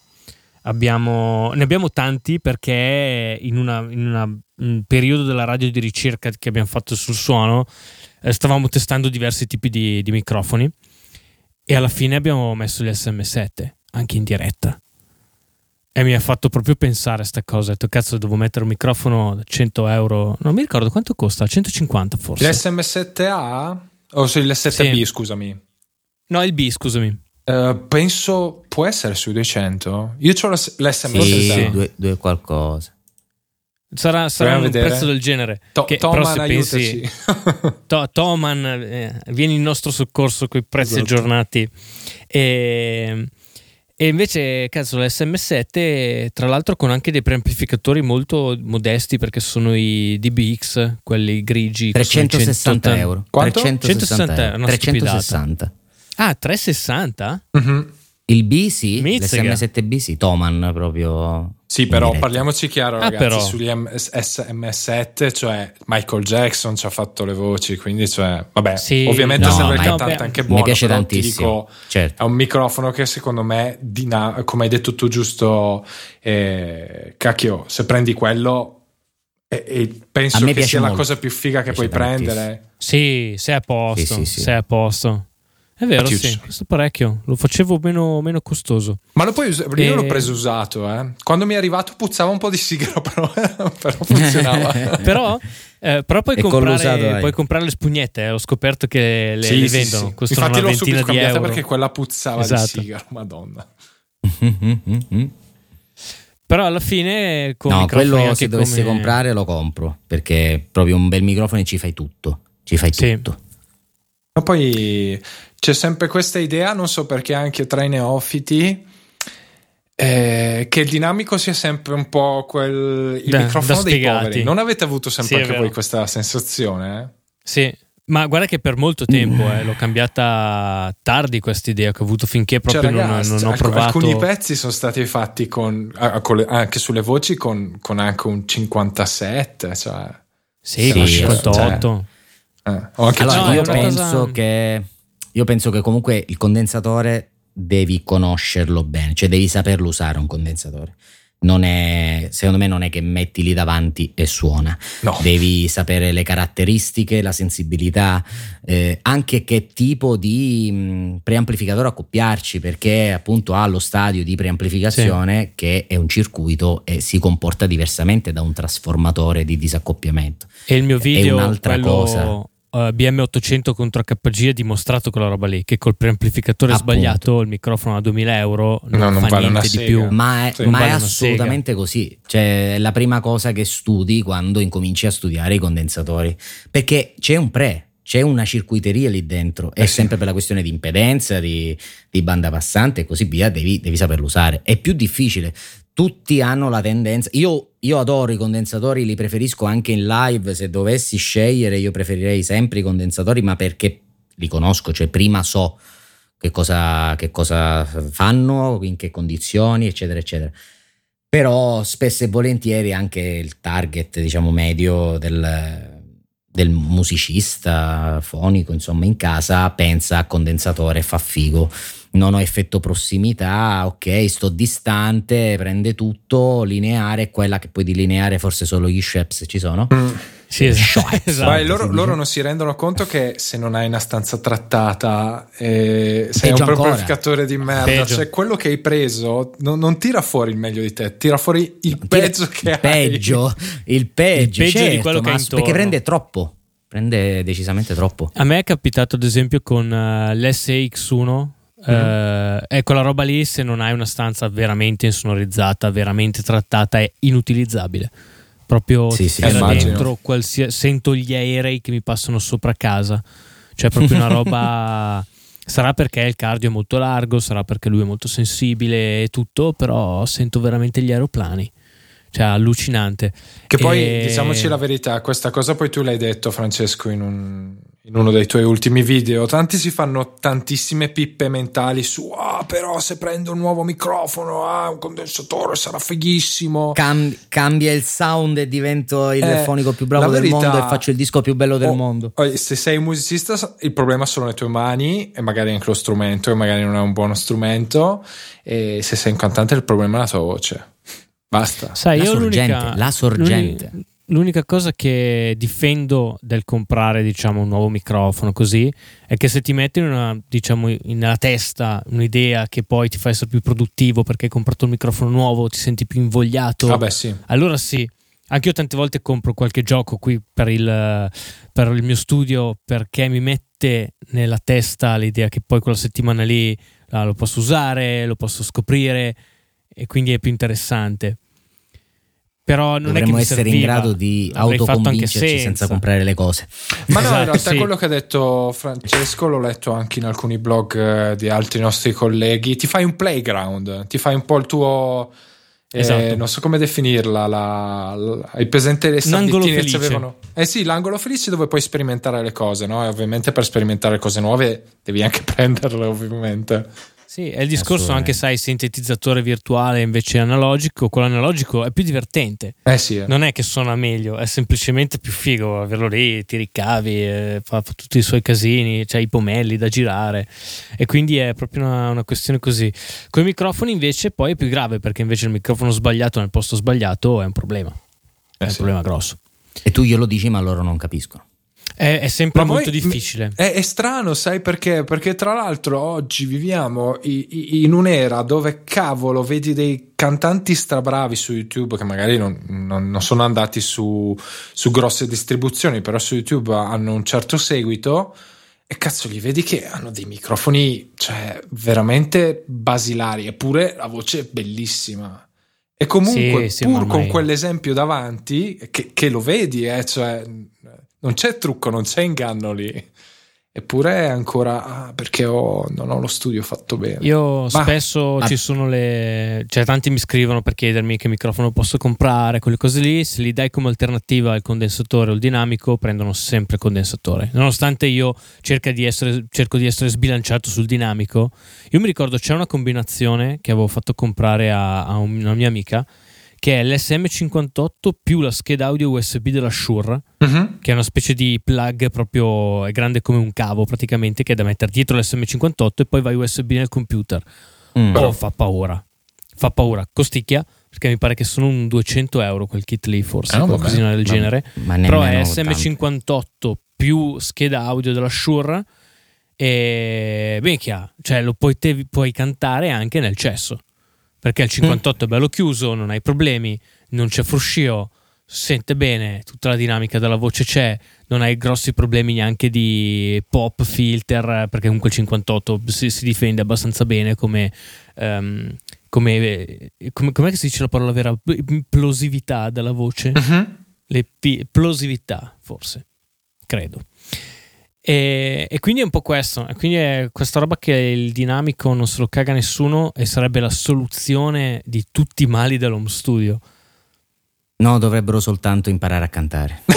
abbiamo, ne abbiamo tanti perché in, una, in una, un periodo della radio di ricerca che abbiamo fatto sul suono eh, stavamo testando diversi tipi di, di, microfoni e alla fine abbiamo messo gli SM7 anche in diretta e mi ha fatto proprio pensare a questa cosa ho detto cazzo devo mettere un microfono da 100 euro non mi ricordo quanto costa 150 forse l'SM7A o oh, sì, l'S7B sì. scusami no il B scusami Uh, penso può essere sui 200. Io ho l'SMS. Sì, sì. Due, due qualcosa. Sarà, sarà un vedere. prezzo del genere. To- che, Toman, pensi, to- Toman, eh, vieni in nostro soccorso con i prezzi esatto. aggiornati. E, e invece, cazzo, l'SM7, tra l'altro, con anche dei preamplificatori molto modesti perché sono i DBX, quelli grigi. 360 euro. Quanto? 360 euro. 360. Ah, 360? Mm-hmm. Il B sì, l'SM7B sì, Toman proprio. Sì, però parliamoci chiaro, ah, ragazzi, però. sugli SM7, cioè Michael Jackson ci ha fatto le voci, quindi cioè, vabbè, sì, ovviamente no, sembra il cantante anche buono, mi piace tantissimo. Dico, certo. È un microfono che secondo me, come hai detto tu giusto, eh, cacchio, se prendi quello e, e penso che sia molto. la cosa più figa che puoi tantissimo. prendere. Sì, sei a posto, sì, sì, sì. sei a posto. È vero, sì, questo parecchio. Lo facevo meno, meno costoso. Ma lo puoi usare? E... Io l'ho preso usato, eh. Quando mi è arrivato puzzava un po' di sigaro, però, però funzionava. però, eh, però puoi, comprare, puoi comprare, le spugnette, eh. ho scoperto che le, sì, le vendono. Sì, sì. Costano Infatti l'ho subito cambiata perché quella puzzava esatto. di sigaro, madonna. Però alla fine con No, quello se dovessi come... comprare lo compro, perché proprio un bel microfono e ci fai tutto. Ci fai tutto. Ma poi c'è sempre questa idea, non so perché anche tra i neofiti, eh, che il dinamico sia sempre un po' quel, il da, microfono da dei poveri. Non avete avuto sempre sì, anche voi questa sensazione? Eh? Sì, ma guarda che per molto tempo eh, l'ho cambiata tardi questa idea che ho avuto finché proprio cioè, ragazzi, non, non, ho provato. Alcuni pezzi sono stati fatti con, anche sulle voci con, con anche un 57, cioè. Sì, sì 58. Cioè, eh, allora, io penso cosa... che io penso che comunque il condensatore devi conoscerlo bene, cioè devi saperlo usare un condensatore. Non è, secondo me non è che metti lì davanti e suona. No. Devi sapere le caratteristiche, la sensibilità, eh, anche che tipo di mh, preamplificatore accoppiarci, perché appunto ha lo stadio di preamplificazione che è un circuito e si comporta diversamente da un trasformatore di disaccoppiamento. E il mio video, è un'altra quello, cosa. Uh, BM800 contro HPG ha dimostrato quella roba lì, che col preamplificatore Appunto. sbagliato il microfono a 2000 euro non, No, non fa vale niente di sega. più. Ma è, Sì. ma Vale è assolutamente così. Cioè, è la prima cosa che studi quando incominci a studiare i condensatori. Perché c'è un pre, c'è una circuiteria lì dentro. È Eh sì. sempre per la questione di impedenza, di, di banda passante e così via. Devi, devi saperlo usare. È più difficile. Tutti hanno la tendenza. Io, io adoro i condensatori, li preferisco anche in live. Se dovessi scegliere, io preferirei sempre i condensatori, ma perché li conosco, cioè prima so che cosa, che cosa fanno, in che condizioni, eccetera, eccetera. Però spesso e volentieri anche il target, diciamo, medio del, del musicista fonico, insomma, in casa pensa a condensatore fa figo. Non ho effetto prossimità, ok, sto distante, prende tutto, lineare, quella che poi di lineare forse solo gli Sheps ci sono. Sì, esatto. Esatto. Vai, loro, loro non si rendono conto che se non hai una stanza trattata e sei Peggio un ancora. preamplificatore di merda, Peggio. cioè quello che hai preso non, non tira fuori il meglio di te, tira fuori il Tira- peggio che il hai. peggio, il peggio, Il peggio di certo, quello che hai intorno. perché prende troppo, prende decisamente troppo. A me è capitato ad esempio con eh, l'SX1. Eh, è quella roba lì, se non hai una stanza veramente insonorizzata, veramente trattata, è inutilizzabile. Proprio Sì, sì, dentro qualsiasi, sento gli aerei che mi passano sopra casa. Cioè, proprio una roba. Sarà perché il cardio è molto largo, sarà perché lui è molto sensibile e tutto, però sento veramente gli aeroplani. Cioè, allucinante. Che poi, E- diciamoci la verità, questa cosa poi tu l'hai detto, Francesco, in, un- in uno dei tuoi ultimi video. Tanti si fanno tantissime pippe mentali su, ah, però se prendo un nuovo microfono, ah, un condensatore sarà fighissimo. Cam- cambia il sound e divento il Eh, fonico più bravo del verità- mondo e faccio il disco più bello del Oh, mondo. oh, Se sei un musicista, il problema sono le tue mani e magari anche lo strumento, e magari non è un buono strumento. E se sei un cantante, il problema è la tua voce. Basta. Sai, La io sorgente, l'unica, la sorgente. l'uni- L'unica cosa che difendo del comprare, diciamo, un nuovo microfono così è che se ti metti una, diciamo, in- nella testa un'idea che poi ti fa essere più produttivo perché hai comprato un microfono nuovo, ti senti più invogliato. Vabbè, sì. Allora sì, anche io tante volte compro qualche gioco qui per il, per il mio studio perché mi mette nella testa l'idea che poi quella settimana lì ah, lo posso usare, lo posso scoprire e quindi è più interessante. Però non è che Dovremmo mi essere in grado di autoconvincerci senza comprare le cose. Ma no, in Esatto, realtà sì. quello che ha detto Francesco l'ho letto anche in alcuni blog eh, di altri nostri colleghi. Ti fai un playground, ti fai un po' il tuo. eh, Esatto. non so come definirla. La, la- hai presente le sabbittine che avevano? Eh sì, l'angolo felice dove puoi sperimentare le cose, no? E ovviamente per sperimentare cose nuove devi anche prenderle, ovviamente. Sì, è il discorso anche, sai, sintetizzatore virtuale invece analogico. Quello analogico è più divertente. Eh sì. eh. Non è che suona meglio, è semplicemente più figo averlo lì, ti ricavi, eh, fa, fa tutti i suoi casini, c'hai i pomelli da girare e quindi è proprio una, una questione così. Con i microfoni invece poi è più grave perché invece il microfono sbagliato nel posto sbagliato è un problema, è Eh un sì. problema grosso. E tu glielo dici, ma loro non capiscono. È, è sempre Ma molto difficile. È, è strano, sai perché? Perché tra l'altro oggi viviamo i- i- in un'era dove cavolo vedi dei cantanti strabravi su YouTube che magari non, non- non sono andati su, su grosse distribuzioni, però su YouTube hanno un certo seguito. E cazzo, li vedi che hanno dei microfoni, cioè, veramente basilari, eppure la voce è bellissima. E comunque, Sì, sì, pur con quell'esempio davanti, che, che lo vedi, eh, cioè, non c'è trucco, non c'è inganno lì. Eppure è ancora ah, perché ho- non ho lo studio fatto bene. Io Ma- spesso ma- ci sono le. cioè, tanti mi scrivono per chiedermi che microfono posso comprare, quelle cose lì. Se li dai come alternativa al condensatore o il dinamico, prendono sempre il condensatore. Nonostante io cerca di essere, cerco di essere sbilanciato sul dinamico. Io mi ricordo c'è una combinazione che avevo fatto comprare a, a un- una mia amica. Che è l'SM58 più la scheda audio USB della Shure, Mhm. che è una specie di plug proprio è grande come un cavo praticamente, che è da mettere dietro l'SM58 e poi vai USB nel computer. Mm. Oh, fa paura. Fa paura. Costicchia, perché mi pare che sono un 200 euro quel kit lì, forse, Ah, vabbè. qualcosina del Ma- genere. ma Però è nemmeno SM58 più scheda audio della Shure e minchia, cioè lo puoi, te- puoi cantare anche nel cesso perché il 58 è bello chiuso, non hai problemi, non c'è fruscio, sente bene, tutta la dinamica della voce c'è, non hai grossi problemi neanche di pop filter perché comunque il 58 si, si difende abbastanza bene come, ehm, come, come com'è che si dice la parola vera? Plosività della voce Mhm. le pi- plosività, forse, credo. E, e quindi è un po' questo, e quindi è questa roba che il dinamico non se lo caga nessuno e sarebbe la soluzione di tutti i mali dell'home studio. No, dovrebbero soltanto imparare a cantare.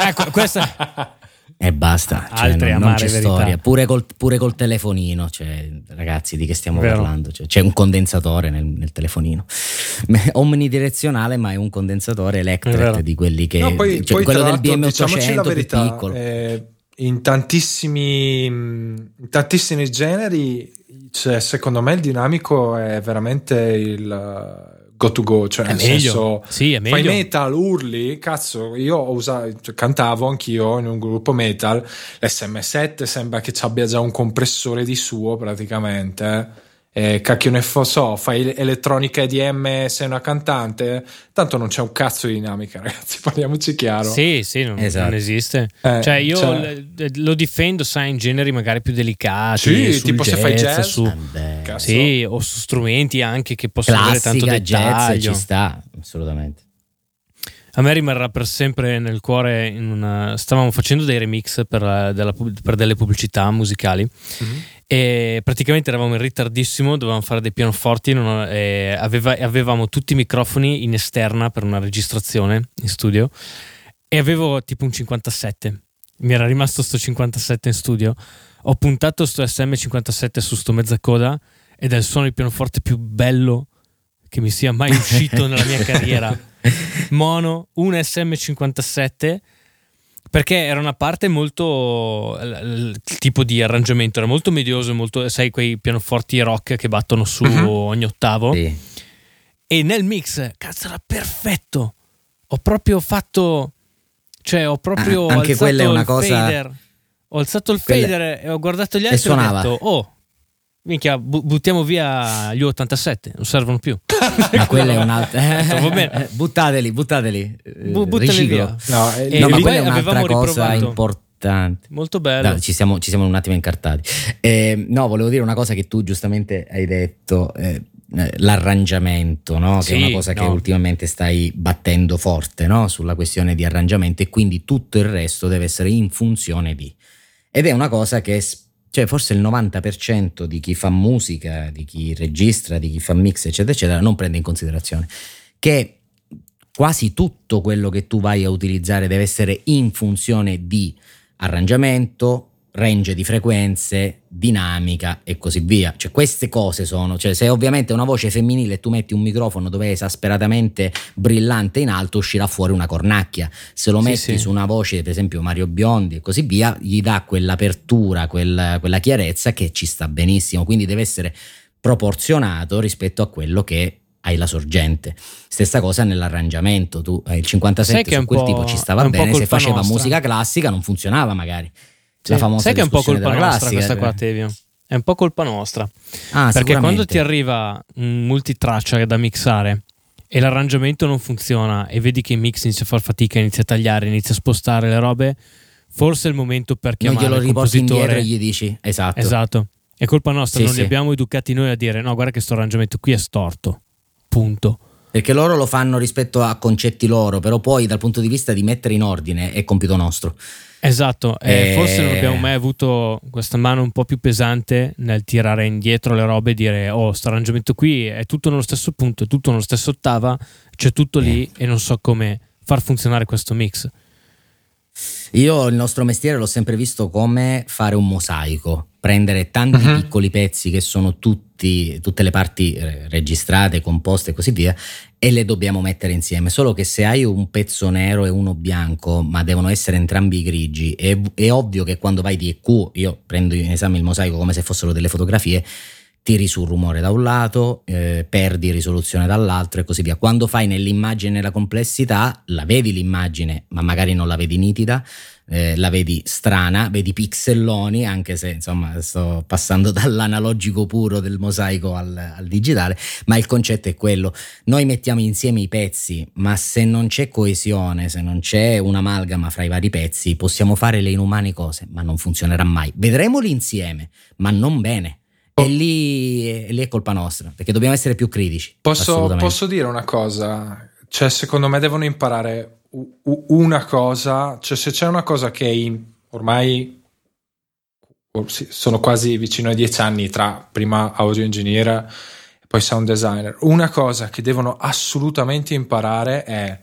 Ecco, questa E basta, cioè, Altre non, non amare c'è verità. storia. Pure col, pure col telefonino, cioè, ragazzi, di che stiamo Vero. parlando? Cioè, c'è un condensatore nel, nel telefonino, omnidirezionale, ma è un condensatore vero. di quelli che No, poi, cioè, poi, quello del l'altro, diciamoci la BM800 più verità, piccolo. eh, in tantissimi, in tantissimi generi, cioè, secondo me il dinamico è veramente il uh, go to go, cioè è nel meglio. senso sì, è fai meglio. metal, urli, cazzo, io ho usato, cioè, cantavo anch'io in un gruppo metal, l'SM7 sembra che ci abbia già un compressore di suo praticamente. Eh. Cacchio ne fo- so, fai elettronica EDM, sei una cantante, tanto non c'è un cazzo di dinamica, ragazzi, parliamoci chiaro. Sì, sì, non, Esatto. non esiste. Eh, cioè, io cioè- lo difendo, sai, in generi magari più delicati. Sì, sul tipo se fai jazz. su- Cazzo. sì, o su strumenti anche che possono avere tanto classica jazz dettaglio. ci sta, assolutamente. A me rimarrà per sempre nel cuore. In una... Stavamo facendo dei remix per, della per delle pubblicità musicali Mhm. E praticamente eravamo in ritardissimo. Dovevamo fare dei pianoforti. non- e aveva- avevamo tutti i microfoni in esterna per una registrazione in studio. E avevo tipo un 57. Mi era rimasto sto 57 in studio. Ho puntato sto SM57 su sto mezzacoda ed è il suono di pianoforte più bello che mi sia mai uscito nella mia carriera mono, un SM57 perché era una parte molto il tipo di arrangiamento era molto medioso, molto sai quei pianoforti rock che battono su Mhm. ogni ottavo Sì. e nel mix cazzo era perfetto. Ho proprio fatto cioè ho proprio Ah, anche quella è una cosa- fader. Ho alzato il Quella- fader e ho guardato gli E altri e ho suonava. detto "Oh, minchia, bu- buttiamo via gli 87, non servono più". Ma quella è un'altra. Va bene. buttateli, buttateli. eh, Bu- buttali riciclo. via. No, e- No, ma quella è un'altra cosa riprovato. importante. Molto bello. Dai, ci, siamo, ci siamo un attimo incartati. Eh, no, volevo dire una cosa che tu giustamente hai detto. eh, eh, l'arrangiamento, no? che Sì, è una cosa che no. ultimamente stai battendo forte no? sulla questione di arrangiamento e quindi tutto il resto deve essere in funzione di. Ed è una cosa che s- cioè forse il 90% di chi fa musica, di chi registra, di chi fa mix, eccetera, eccetera, non prende in considerazione che quasi tutto quello che tu vai a utilizzare deve essere in funzione di arrangiamento, range di frequenze, dinamica e così via. Cioè queste cose sono, cioè se ovviamente una voce femminile e tu metti un microfono dove è esasperatamente brillante in alto uscirà fuori una cornacchia. Se lo Sì, metti sì. su una voce, per esempio Mario Biondi e così via, gli dà quell'apertura, quel- quella chiarezza che ci sta benissimo, quindi deve essere proporzionato rispetto a quello che hai la sorgente. Stessa cosa nell'arrangiamento, tu hai il Sai 57 che è su quel po'- tipo ci stava bene, se faceva nostra. musica classica non funzionava magari. Sì. La famosa Sai che è un po' colpa nostra classica, questa qua, cioè. Tevio. È un po' colpa nostra. Ah, perché quando ti arriva un multitraccia da mixare e l'arrangiamento non funziona e vedi che il mix inizia a far fatica, inizia a tagliare, inizia a spostare le robe, forse è il momento per non chiamare glielo il indietro e compositore. gli dici esatto. Esatto. È colpa nostra, Sì, non sì. li abbiamo educati noi a dire no, guarda che sto arrangiamento qui è storto. Punto. Perché loro lo fanno rispetto a concetti loro, però poi dal punto di vista di mettere in ordine è compito nostro. Esatto, e Eh. forse non abbiamo mai avuto questa mano un po' più pesante nel tirare indietro le robe e dire oh, sto arrangiamento qui è tutto nello stesso punto, è tutto nello stesso ottava, c'è tutto lì e non so come far funzionare questo mix. Io il nostro mestiere l'ho sempre visto come fare un mosaico, prendere tanti Mhm. piccoli pezzi che sono tutti tutti, tutte le parti eh, registrate, composte e così via e le dobbiamo mettere insieme. Solo che se hai un pezzo nero e uno bianco, ma devono essere entrambi grigi, è, è ovvio che quando vai di EQ, io prendo in esame il mosaico come se fossero delle fotografie, tiri sul rumore da un lato, eh, perdi risoluzione dall'altro e così via. Quando fai nell'immagine nella complessità, la vedi l'immagine, ma magari non la vedi nitida, eh, la vedi strana, vedi pixelloni, anche se insomma sto passando dall'analogico puro del mosaico al, al digitale, ma il concetto è quello. Noi mettiamo insieme i pezzi, ma se non c'è coesione, se non c'è un'amalgama fra i vari pezzi, possiamo fare le inumane cose, ma non funzionerà mai. Vedremoli insieme, ma non bene. E lì, e lì, è colpa nostra, perché dobbiamo essere più critici. Posso, posso dire una cosa? Cioè, secondo me devono imparare una cosa, cioè se c'è una cosa che in, ormai sono quasi vicino ai dieci anni tra prima audio engineer e poi sound designer, una cosa che devono assolutamente imparare è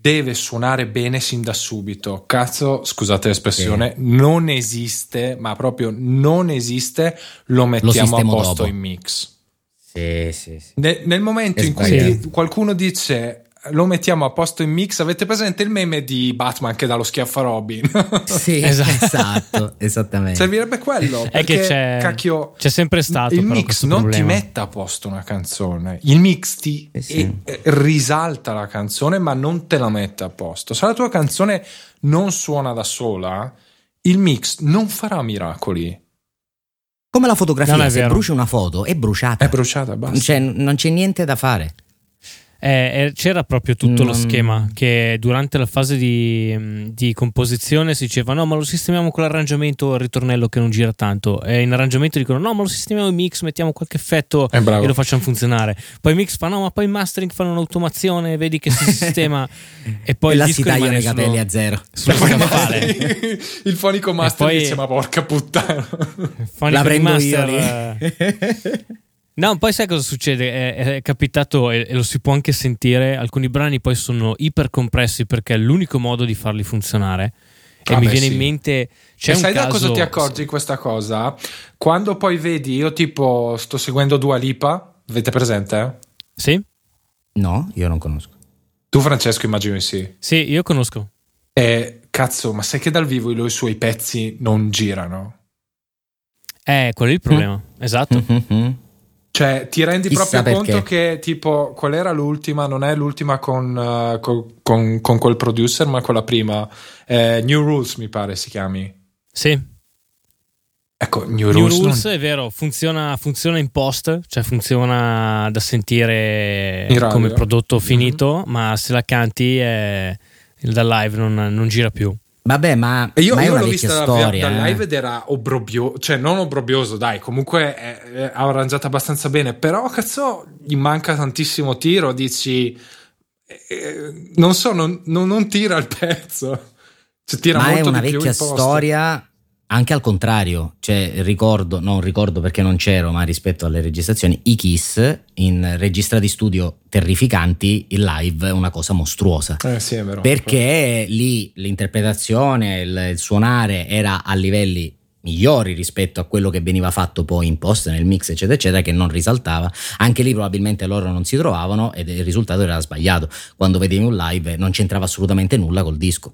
deve suonare bene sin da subito. Cazzo, scusate l'espressione, sì. non esiste, ma proprio non esiste, lo mettiamo lo a posto dopo. in mix. Sì, sì, sì. Ne, nel momento in cui qualcuno dice lo mettiamo a posto in mix. Avete presente il meme di Batman che dà lo schiaffo a Robin? sì, esatto, esatto esattamente. Servirebbe quello. È che c'è, cacchio, c'è sempre stato il mix non problema. ti mette a posto una canzone. Il mix ti eh sì. e, risalta la canzone, ma non te la mette a posto. Se la tua canzone non suona da sola, il mix non farà miracoli. Come la fotografia, se bruci una foto è bruciata. È bruciata, basta. Cioè, non c'è niente da fare. Eh, eh, c'era proprio tutto non... lo schema che durante la fase di, mm, di, composizione si diceva no ma lo sistemiamo con l'arrangiamento il ritornello che non gira tanto. E in arrangiamento dicono no ma lo sistemiamo in mix mettiamo qualche effetto e lo facciamo funzionare. Poi mix fa no ma poi in mastering fanno un'automazione vedi che si sistema. E poi e là si tagliano i capelli a zero. il fonico master poi... dice ma porca puttana. La prendo master, io lì. No, poi sai cosa succede? È, è capitato e, e, lo si può anche sentire. Alcuni brani poi sono iper compressi perché è l'unico modo di farli funzionare. E ah mi beh, viene sì. in mente. C'è e sai caso... da cosa ti accorgi questa cosa? Quando poi vedi, io tipo sto seguendo Dua Lipa, avete presente? Sì. No, io non conosco. Tu, Francesco, immagino di sì. Sì, io conosco. E cazzo, ma sai che dal vivo i suoi pezzi non girano? Eh, quello è il problema. Mm. Esatto. Mm-hmm. Cioè, ti rendi Chissà proprio perché. conto che, tipo, qual era l'ultima? Non è l'ultima con, uh, con, con, con quel producer, ma quella prima. Eh, New Rules, mi pare si chiami. Sì. Ecco, New Rules. New Rules non... è vero, funziona, funziona, in post, cioè funziona da sentire come prodotto mhm. finito, mm-hmm. ma se la canti è, da live non, non gira più. Vabbè, ma, io, ma io l'ho vista storia, da, da live ed era obrobioso, cioè non obrobioso, dai, comunque è, è arrangiata abbastanza bene, però cazzo gli manca tantissimo tiro, dici eh, non so, non, non, non, tira il pezzo. Cioè, tira ma molto è una vecchia storia anche al contrario, cioè ricordo, non ricordo perché non c'ero, ma rispetto alle registrazioni, i Kiss in registrati studio terrificanti, il live è una cosa mostruosa. Eh sì, è vero. Perché lì l'interpretazione, il, il suonare era a livelli migliori rispetto a quello che veniva fatto poi in post nel mix eccetera eccetera che non risaltava anche lì probabilmente loro non si trovavano ed il risultato era sbagliato quando vedevi un live non c'entrava assolutamente nulla col disco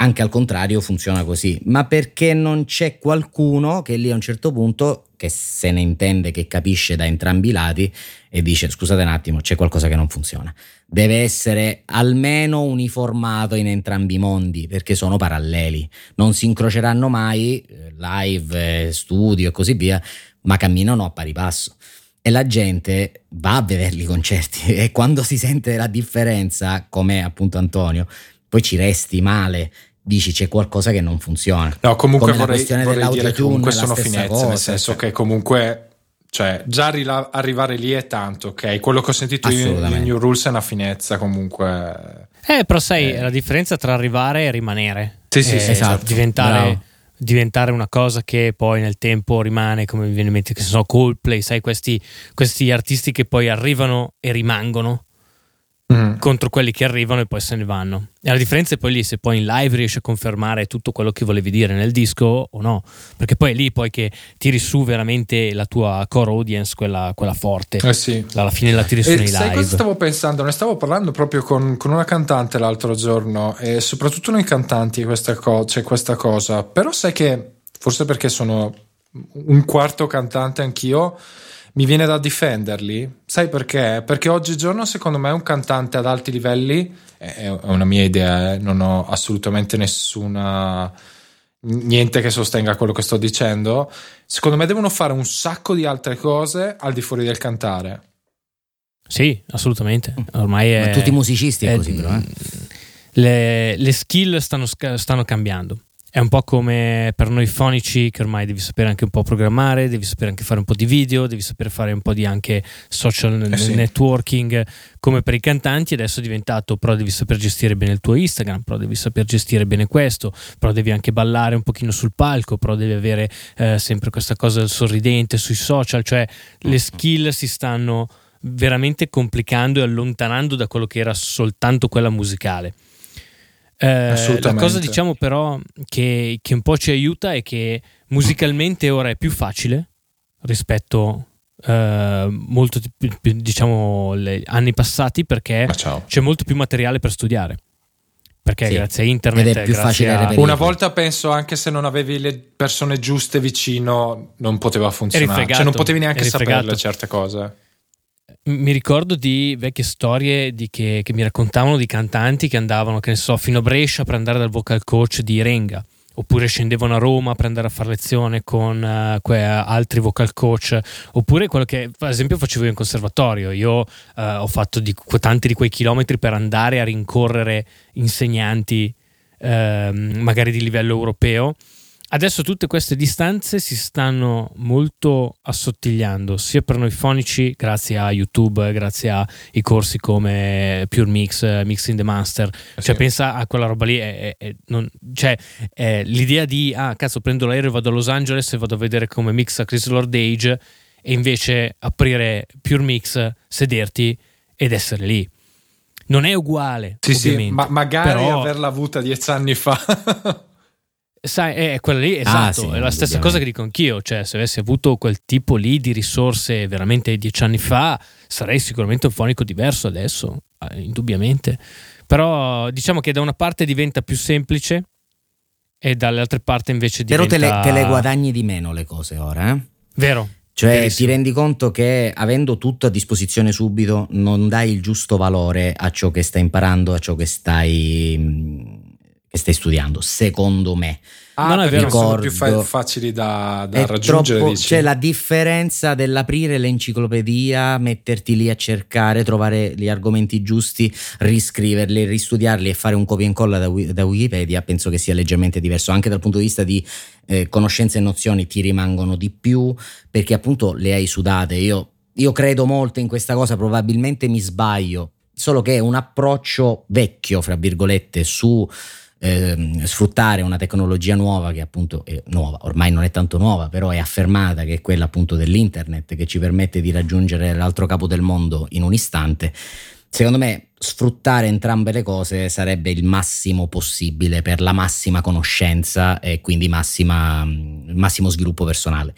anche al contrario funziona così, ma perché non c'è qualcuno che lì a un certo punto, che se ne intende, che capisce da entrambi i lati e dice scusate un attimo, c'è qualcosa che non funziona. Deve essere almeno uniformato in entrambi i mondi perché sono paralleli, non si incroceranno mai, eh, live, eh, studio e così via, ma camminano a pari passo. E la gente va a vederli i concerti e quando si sente la differenza, come appunto Antonio, poi ci resti male dici c'è qualcosa che non funziona. No, comunque Come vorrei, vorrei dire che comunque sono finezze, cosa, nel senso cioè. che comunque cioè, già rila- arrivare lì è tanto, ok? Quello che ho sentito in, in New Rules è una finezza comunque. Eh, però sai, eh. la differenza tra arrivare e rimanere. Sì, sì, sì, esatto. Diventare, diventare, una cosa che poi nel tempo rimane, come mi viene in mente che sono Coldplay, sai, questi, questi artisti che poi arrivano e rimangono mm. contro quelli che arrivano e poi se ne vanno. E la differenza è poi lì se poi in live riesci a confermare tutto quello che volevi dire nel disco o no, perché poi è lì poi che tiri su veramente la tua core audience, quella, quella forte. Eh sì. Alla fine la tiri su e nei sai live. cosa stavo pensando? Ne stavo parlando proprio con, con una cantante l'altro giorno e soprattutto noi cantanti questa, co- c'è questa cosa, però sai che forse perché sono un quarto cantante anch'io mi viene da difenderli. Sai perché? Perché oggigiorno, secondo me, un cantante ad alti livelli è una mia idea, eh, non ho assolutamente nessuna. niente che sostenga quello che sto dicendo. Secondo me, devono fare un sacco di altre cose al di fuori del cantare. Sì, assolutamente. Ormai è. Ma tutti i musicisti è, è così, però. Eh. Le, le skill stanno, stanno cambiando. È un po' come per noi fonici che ormai devi sapere anche un po' programmare, devi sapere anche fare un po' di video, devi sapere fare un po' di anche social eh sì. networking, come per i cantanti adesso è diventato però devi saper gestire bene il tuo Instagram, però devi saper gestire bene questo, però devi anche ballare un pochino sul palco, però devi avere eh, sempre questa cosa del sorridente sui social, cioè le skill si stanno veramente complicando e allontanando da quello che era soltanto quella musicale. Eh, la cosa diciamo però che, che, un po' ci aiuta è che musicalmente ora è più facile rispetto eh, molto più, diciamo gli anni passati perché c'è molto più materiale per studiare. Perché sì. grazie a internet Ed è più facile a... una volta penso anche se non avevi le persone giuste vicino non poteva funzionare. Cioè non potevi neanche saperle certe cose mi ricordo di vecchie storie di che, che, mi raccontavano di cantanti che andavano, che ne so, fino a Brescia per andare dal vocal coach di Renga, oppure scendevano a Roma per andare a fare lezione con uh, que- altri vocal coach, oppure quello che ad esempio facevo io in conservatorio. Io uh, ho fatto di, tanti di quei chilometri per andare a rincorrere insegnanti, uh, magari di livello europeo Adesso tutte queste distanze si stanno molto assottigliando, sia per noi fonici, grazie a YouTube, grazie ai corsi come Pure Mix, Mix in the Master. Eh cioè, pensa a quella roba lì. È, è, non, cioè, è l'idea di, ah, cazzo, prendo l'aereo, vado a Los Angeles e vado a vedere come mixa Chris Lord Age, e invece aprire Pure Mix, sederti ed essere lì. Non è uguale. Sì, sì, ma magari però... averla avuta dieci anni fa. Sai, è quella lì, ah, esatto, ah, sì, è la stessa cosa che dico anch'io, cioè se avessi avuto quel tipo lì di risorse veramente dieci anni fa, sarei sicuramente un fonico diverso adesso, eh, indubbiamente. Però diciamo che da una parte diventa più semplice e dalle altre parti invece diventa... Però te le, te le guadagni di meno le cose ora, eh? Vero. Cioè Verissimo. ti rendi conto che avendo tutto a disposizione subito non dai il giusto valore a ciò che stai imparando, a ciò che stai che stai studiando, secondo me. Ah, non è vero, sono più fa- facili da, da raggiungere. Troppo, c'è la differenza dell'aprire l'enciclopedia, metterti lì a cercare, trovare gli argomenti giusti, riscriverli, ristudiarli e fare un copia e incolla da, da Wikipedia. Penso che sia leggermente diverso anche dal punto di vista di eh, conoscenze e nozioni ti rimangono di più perché appunto le hai sudate. Io, io credo molto in questa cosa, probabilmente mi sbaglio, solo che è un approccio vecchio, fra virgolette, su eh, sfruttare una tecnologia nuova che appunto è nuova, ormai non è tanto nuova, però è affermata che è quella appunto dell'internet che ci permette di raggiungere l'altro capo del mondo in un istante. Secondo me sfruttare entrambe le cose sarebbe il massimo possibile per la massima conoscenza e quindi massima, massimo sviluppo personale.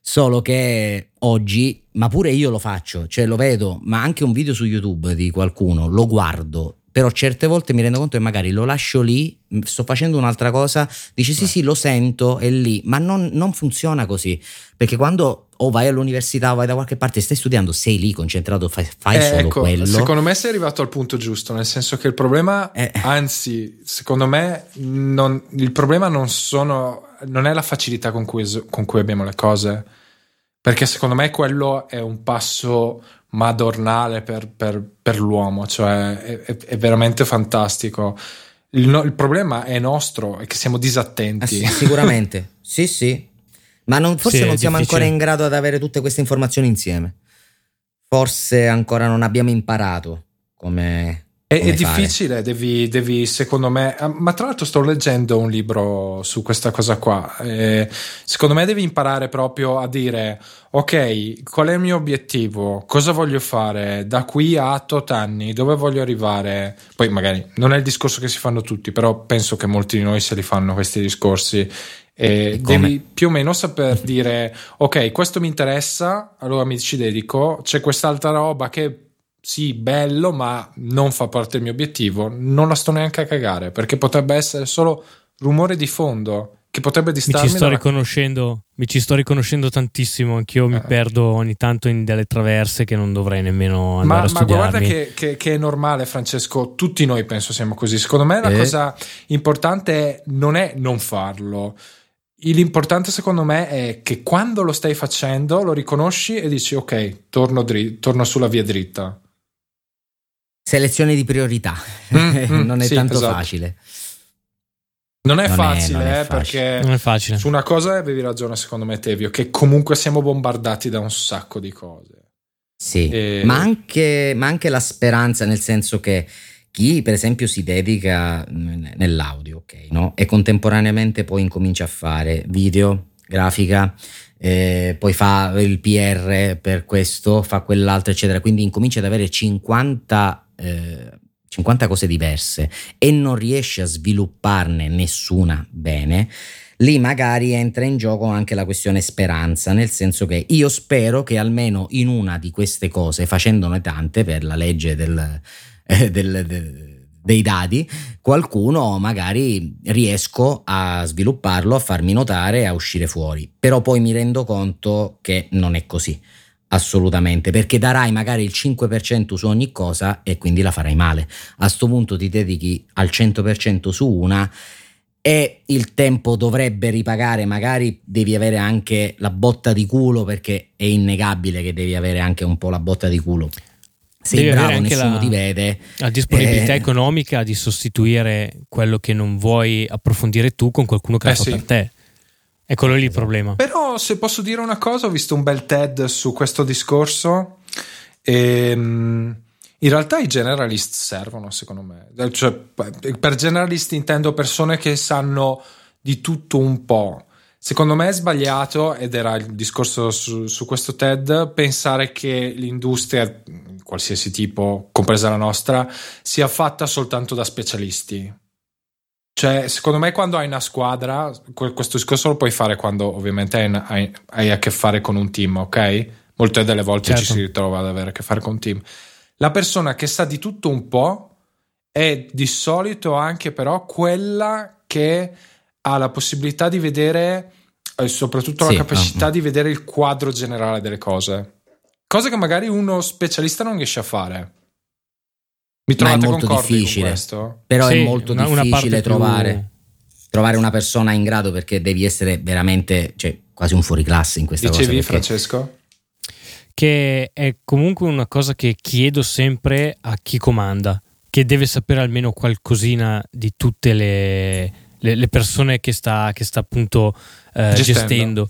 Solo che oggi, ma pure io lo faccio, cioè lo vedo, ma anche un video su YouTube di qualcuno, lo guardo però certe volte mi rendo conto che magari lo lascio lì, sto facendo un'altra cosa, dici sì sì lo sento, è lì, ma non, non funziona così, perché quando o vai all'università o vai da qualche parte stai studiando, sei lì concentrato, fai, fai eh, solo ecco, quello. Secondo me sei arrivato al punto giusto, nel senso che il problema, eh. anzi, secondo me non, il problema non, sono, non è la facilità con cui, con cui abbiamo le cose, perché secondo me quello è un passo madornale per, per, per l'uomo, cioè è, è, veramente fantastico. Il, no, il, problema è nostro, è che siamo disattenti. Ah, sì, sicuramente, sì, sì. Ma non, forse sì, non siamo difficile. ancora in grado di avere tutte queste informazioni insieme. Forse ancora non abbiamo imparato come, È, è difficile, devi, devi, secondo me, ah, ma tra l'altro sto leggendo un libro su questa cosa qua. Eh, secondo me devi imparare proprio a dire, ok, qual è il mio obiettivo? Cosa voglio fare da qui a tot anni? Dove voglio arrivare? Poi magari non è il discorso che si fanno tutti, però penso che molti di noi se li fanno questi discorsi. E devi più o meno saper dire, ok, questo mi interessa, allora mi ci dedico. C'è quest'altra roba che sì, bello, ma non fa parte del mio obiettivo, non la sto neanche a cagare perché potrebbe essere solo rumore di fondo che potrebbe distarmi. Mi ci sto, da... riconoscendo, mi ci sto riconoscendo tantissimo, anch'io eh. mi perdo ogni tanto in delle traverse che non dovrei nemmeno andare ma, a studiarmi. Ma guarda che, che, che, è normale Francesco, tutti noi penso siamo così. Secondo me la eh. cosa importante non è non farlo. L'importante secondo me è che quando lo stai facendo lo riconosci e dici ok, torno, dri- torno sulla via dritta. Selezione di priorità, mm, mm, non è sì, tanto esatto. facile. Non è non facile, è, non è eh, facile. perché non è facile. su una cosa avevi ragione secondo me Tevio, che comunque siamo bombardati da un sacco di cose. Sì, e... ma, anche, ma anche la speranza, nel senso che chi per esempio si dedica nell'audio, ok, no? E contemporaneamente poi incomincia a fare video, grafica, eh, poi fa il PR per questo, fa quell'altro, eccetera. Quindi incomincia ad avere 50 eh, 50 cose diverse e non riesce a svilupparne nessuna bene, lì magari entra in gioco anche la questione speranza, nel senso che io spero che almeno in una di queste cose, facendone tante per la legge del, eh, del, del dei dati, qualcuno magari riesco a svilupparlo, a farmi notare, a uscire fuori. Però poi mi rendo conto che non è così. Assolutamente, perché darai magari il 5% su ogni cosa e quindi la farai male. A questo punto ti dedichi al 100% su una e il tempo dovrebbe ripagare, magari devi avere anche la botta di culo perché è innegabile che devi avere anche un po' la botta di culo. Sei devi bravo, nessuno la, ti vede. La disponibilità eh, economica di sostituire quello che non vuoi approfondire tu con qualcuno che eh, fa sì. per te. È quello lì il problema. Però se posso dire una cosa, ho visto un bel TED su questo discorso e ehm, in realtà i generalist servono secondo me. Cioè, per generalist intendo persone che sanno di tutto un po'. Secondo me è sbagliato, ed era il discorso su, su questo TED, pensare che l'industria, qualsiasi tipo, compresa la nostra, sia fatta soltanto da specialisti cioè, secondo me, quando hai una squadra, questo discorso lo puoi fare quando ovviamente hai, hai, hai a che fare con un team, ok? Molte delle volte certo. ci si ritrova ad avere a che fare con un team. La persona che sa di tutto un po' è di solito anche, però, quella che ha la possibilità di vedere, e soprattutto sì, la capacità uh-huh. di vedere il quadro generale delle cose. Cosa che magari uno specialista non riesce a fare. Mi trovate Ma è molto difficile. Però sì, è molto una, difficile una trovare, più... trovare, una persona in grado perché devi essere veramente cioè, quasi un fuoriclasse in questa Dicevi, cosa. Dicevi, Francesco? Che è comunque una cosa che chiedo sempre a chi comanda, che deve sapere almeno qualcosina di tutte le, le, le persone che sta, che sta appunto eh, gestendo. gestendo.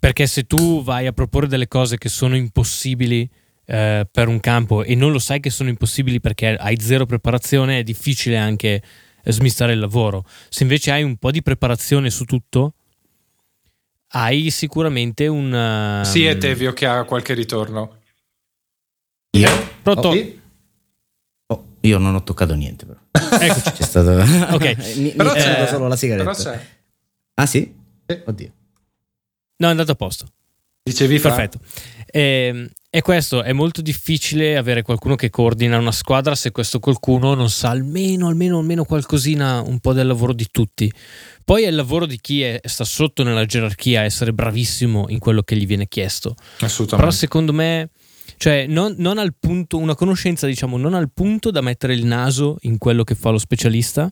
Perché se tu vai a proporre delle cose che sono impossibili eh, per un campo e non lo sai che sono impossibili perché hai zero preparazione, è difficile anche smistare il lavoro. Se invece hai un po' di preparazione su tutto, hai sicuramente un... Uh, sì, è Tevio che ha qualche ritorno. Io? Pronto? Oh, oh, io non ho toccato niente però. Eccoci. C'è stato... ok. mi, però mi c'è solo la sigaretta. Però c'è. Ah sì? Oddio. No, è andato a posto. Dicevi Perfetto. E, ehm, e questo è molto difficile avere qualcuno che coordina una squadra se questo qualcuno non sa almeno, almeno, almeno qualcosina un po' del lavoro di tutti. Poi è il lavoro di chi è, sta sotto nella gerarchia, essere bravissimo in quello che gli viene chiesto. Assolutamente. Però secondo me, cioè non, non al punto, una conoscenza diciamo non al punto da mettere il naso in quello che fa lo specialista,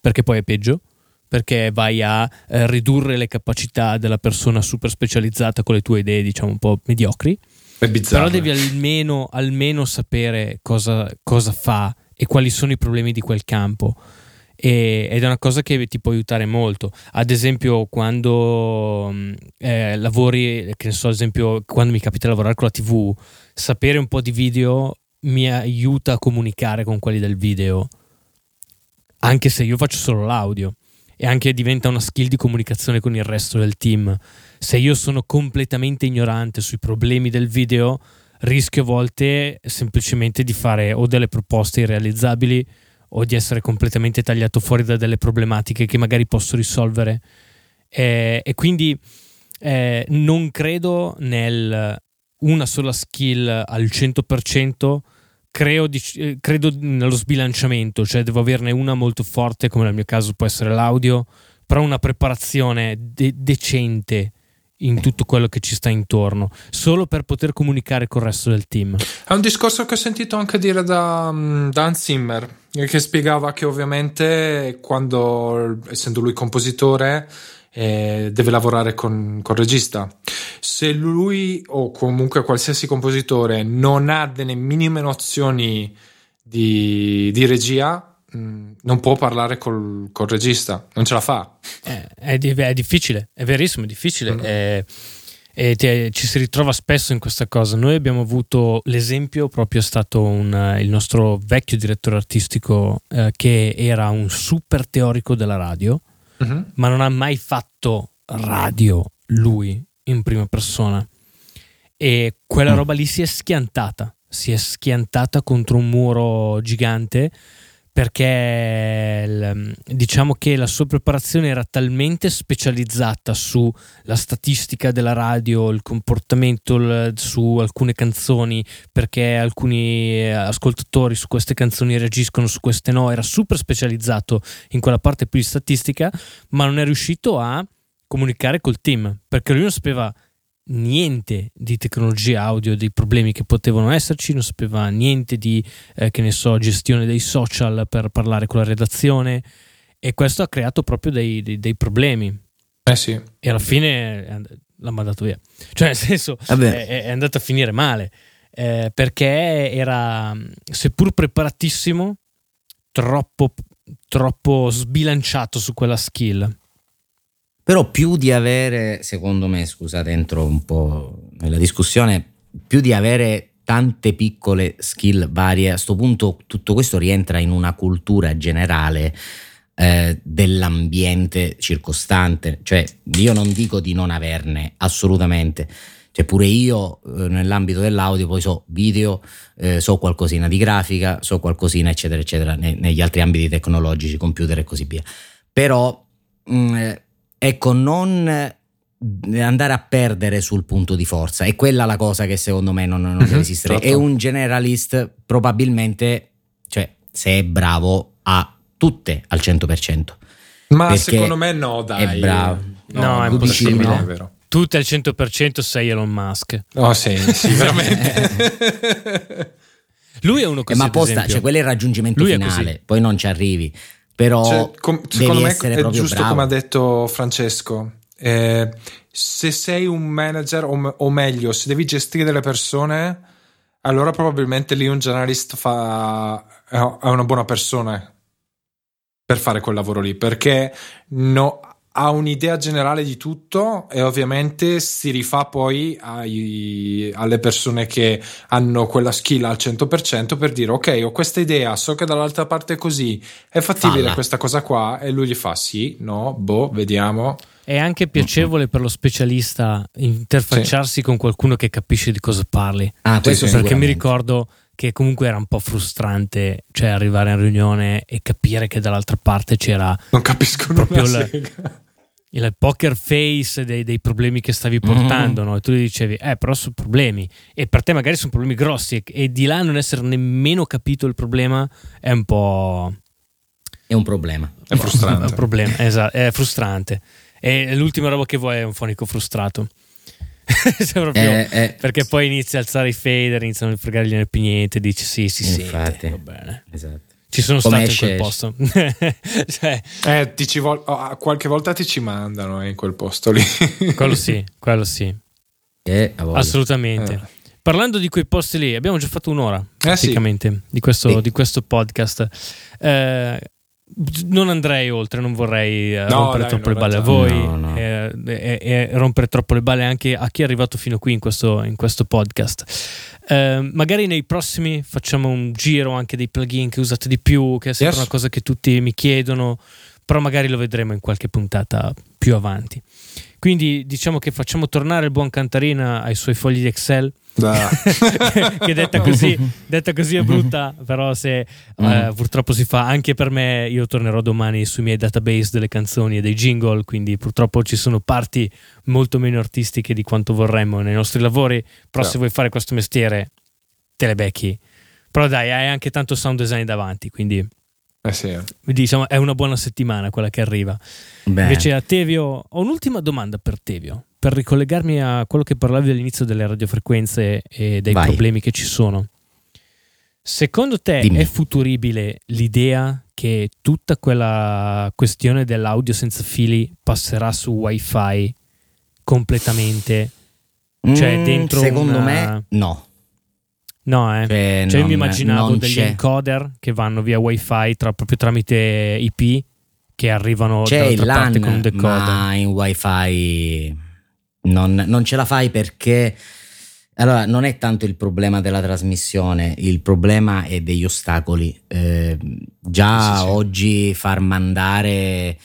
perché poi è peggio perché vai a eh, ridurre le capacità della persona super specializzata con le tue idee, diciamo, un po' mediocri. È bizzarro. Però devi almeno, almeno sapere cosa, cosa, fa e quali sono i problemi di quel campo. E, ed è una cosa che ti può aiutare molto. Ad esempio, quando mm, eh, lavori, che ne so, ad esempio, quando mi capita di lavorare con la TV, sapere un po' di video mi aiuta a comunicare con quelli del video, anche se io faccio solo l'audio e anche diventa una skill di comunicazione con il resto del team. Se io sono completamente ignorante sui problemi del video, rischio a volte semplicemente di fare o delle proposte irrealizzabili o di essere completamente tagliato fuori da delle problematiche che magari posso risolvere. Eh, e quindi eh, non credo nel una sola skill al 100%, creo di, eh, credo nello sbilanciamento, cioè devo averne una molto forte, come nel mio caso può essere l'audio, però una preparazione de- decente in tutto quello che ci sta intorno, solo per poter comunicare col resto del team. È un discorso che ho sentito anche dire da, mm, da Hans Zimmer, che spiegava che ovviamente quando, essendo lui compositore, eh, deve lavorare con, il regista. Se lui o comunque qualsiasi compositore non ha delle minime nozioni di, di regia, non può parlare col, col, regista, non ce la fa. Eh, è, è, difficile, è verissimo, è difficile. Mm. È, e ci si ritrova spesso in questa cosa. Noi abbiamo avuto l'esempio, proprio è stato un, il nostro vecchio direttore artistico eh, che era un super teorico della radio uh-huh. ma non ha mai fatto radio lui in prima persona. E quella mm. roba lì si è schiantata, si è schiantata contro un muro gigante perché diciamo che la sua preparazione era talmente specializzata sulla statistica della radio, il comportamento su alcune canzoni, perché alcuni ascoltatori su queste canzoni reagiscono, su queste no, era super specializzato in quella parte più di statistica, ma non è riuscito a comunicare col team, perché lui non sapeva niente di tecnologia audio, dei problemi che potevano esserci, non sapeva niente di, eh, che ne so, gestione dei social per parlare con la redazione e questo ha creato proprio dei, dei, dei problemi. Eh sì. E alla fine l'ha mandato via. Cioè, nel senso, è, è, andato a finire male eh, perché era, seppur preparatissimo, troppo, troppo sbilanciato su quella skill. Però più di avere, secondo me, scusate, entro un po' nella discussione, più di avere tante piccole skill varie, a questo punto tutto questo rientra in una cultura generale eh, dell'ambiente circostante. Cioè, io non dico di non averne, assolutamente. Cioè, pure io eh, nell'ambito dell'audio poi so video, eh, so qualcosina di grafica, so qualcosina, eccetera, eccetera, ne, negli altri ambiti tecnologici, computer e così via. Però mh, mm, eh, ecco, non eh, andare a perdere sul punto di forza. È quella la cosa che secondo me non, non deve mhm, esistere. È un generalist probabilmente, cioè, se è bravo, ha tutte al 100%. Ma secondo me no, dai. È bravo. No, no è impossibile. No, è vero. Tutte al 100% sei Elon Musk. Oh sì, sì, veramente. Lui è uno così. Eh, ma apposta, cioè quello è il raggiungimento Lui finale, poi non ci arrivi. Però cioè, com- secondo me è giusto bravo. come ha detto Francesco. Eh, se sei un manager, o, o, meglio, se devi gestire delle persone, allora probabilmente lì un generalist fa, è una buona persona per fare quel lavoro lì perché no, ha un'idea generale di tutto e ovviamente si rifà poi ai, alle persone che hanno quella skill al 100% per dire ok ho questa idea so che dall'altra parte è così è fattibile Falla. questa cosa qua. E lui gli fa sì no boh vediamo. È anche piacevole per lo specialista interfacciarsi sì. con qualcuno che capisce di cosa parli. Ah, questo sì, perché mi ricordo che comunque era un po' frustrante, cioè arrivare in riunione e capire che dall'altra parte c'era non capiscono proprio la, il poker face dei, dei problemi che stavi mhm. portando, mm-hmm. no? E tu gli dicevi, eh, però sono problemi. E per te magari sono problemi grossi. E, e, di là non essere nemmeno capito il problema è un po'. È un problema. È frustrante. È un problema, esatto, è frustrante. E l'ultima roba che vuoi è un fonico frustrato. proprio, eh, eh, perché poi inizia a alzare i fader, iniziano a fregargli più niente, dici sì, sì, sì, va bene. Esatto. Ci sono Come stato in quel posto. cioè, eh, ti ci vol- oh, qualche volta ti ci mandano eh, in quel posto lì. quello sì, quello sì. Eh, Assolutamente. Eh. Parlando di quei posti lì, abbiamo già fatto un'ora praticamente sì. di, questo, sì. di, questo, podcast. Non andrei oltre, non vorrei eh, No, rompere dai, troppo le balle a voi No, no. eh, e, e rompere troppo le balle anche a chi è arrivato fino qui in questo, in questo podcast. Eh, magari nei prossimi facciamo un giro anche dei plugin che usate di più, che è sempre Yes. una cosa che tutti mi chiedono, però magari lo vedremo in qualche puntata più avanti. Quindi diciamo che facciamo tornare il buon Cantarina ai suoi fogli di Excel che detta così, detta così è brutta, però se eh, Mm. purtroppo si fa anche per me, io tornerò domani sui miei database delle canzoni e dei jingle, quindi purtroppo ci sono parti molto meno artistiche di quanto vorremmo nei nostri lavori, però Sì. se vuoi fare questo mestiere te le becchi. Però dai, hai anche tanto sound design davanti, quindi Eh sì. diciamo è una buona settimana quella che arriva. Beh, Invece a Tevio, ho un'ultima domanda per Tevio, per ricollegarmi a quello che parlavi all'inizio delle radiofrequenze e dei Vai. problemi che ci sono. Secondo te Dimmi. è futuribile l'idea che tutta quella questione dell'audio senza fili passerà su wifi completamente? cioè, mm, dentro secondo una- me no. No, eh. Cioè, Cioè, io mi non- immaginavo non degli c'è. encoder che vanno via wifi tra- proprio tramite IP che arrivano C'è dall'altra parte LAN, con un decoder. ma in wifi non, non ce la fai perché allora non è tanto il problema della trasmissione, il problema è degli ostacoli. Eh, già Sì, sì. oggi far mandare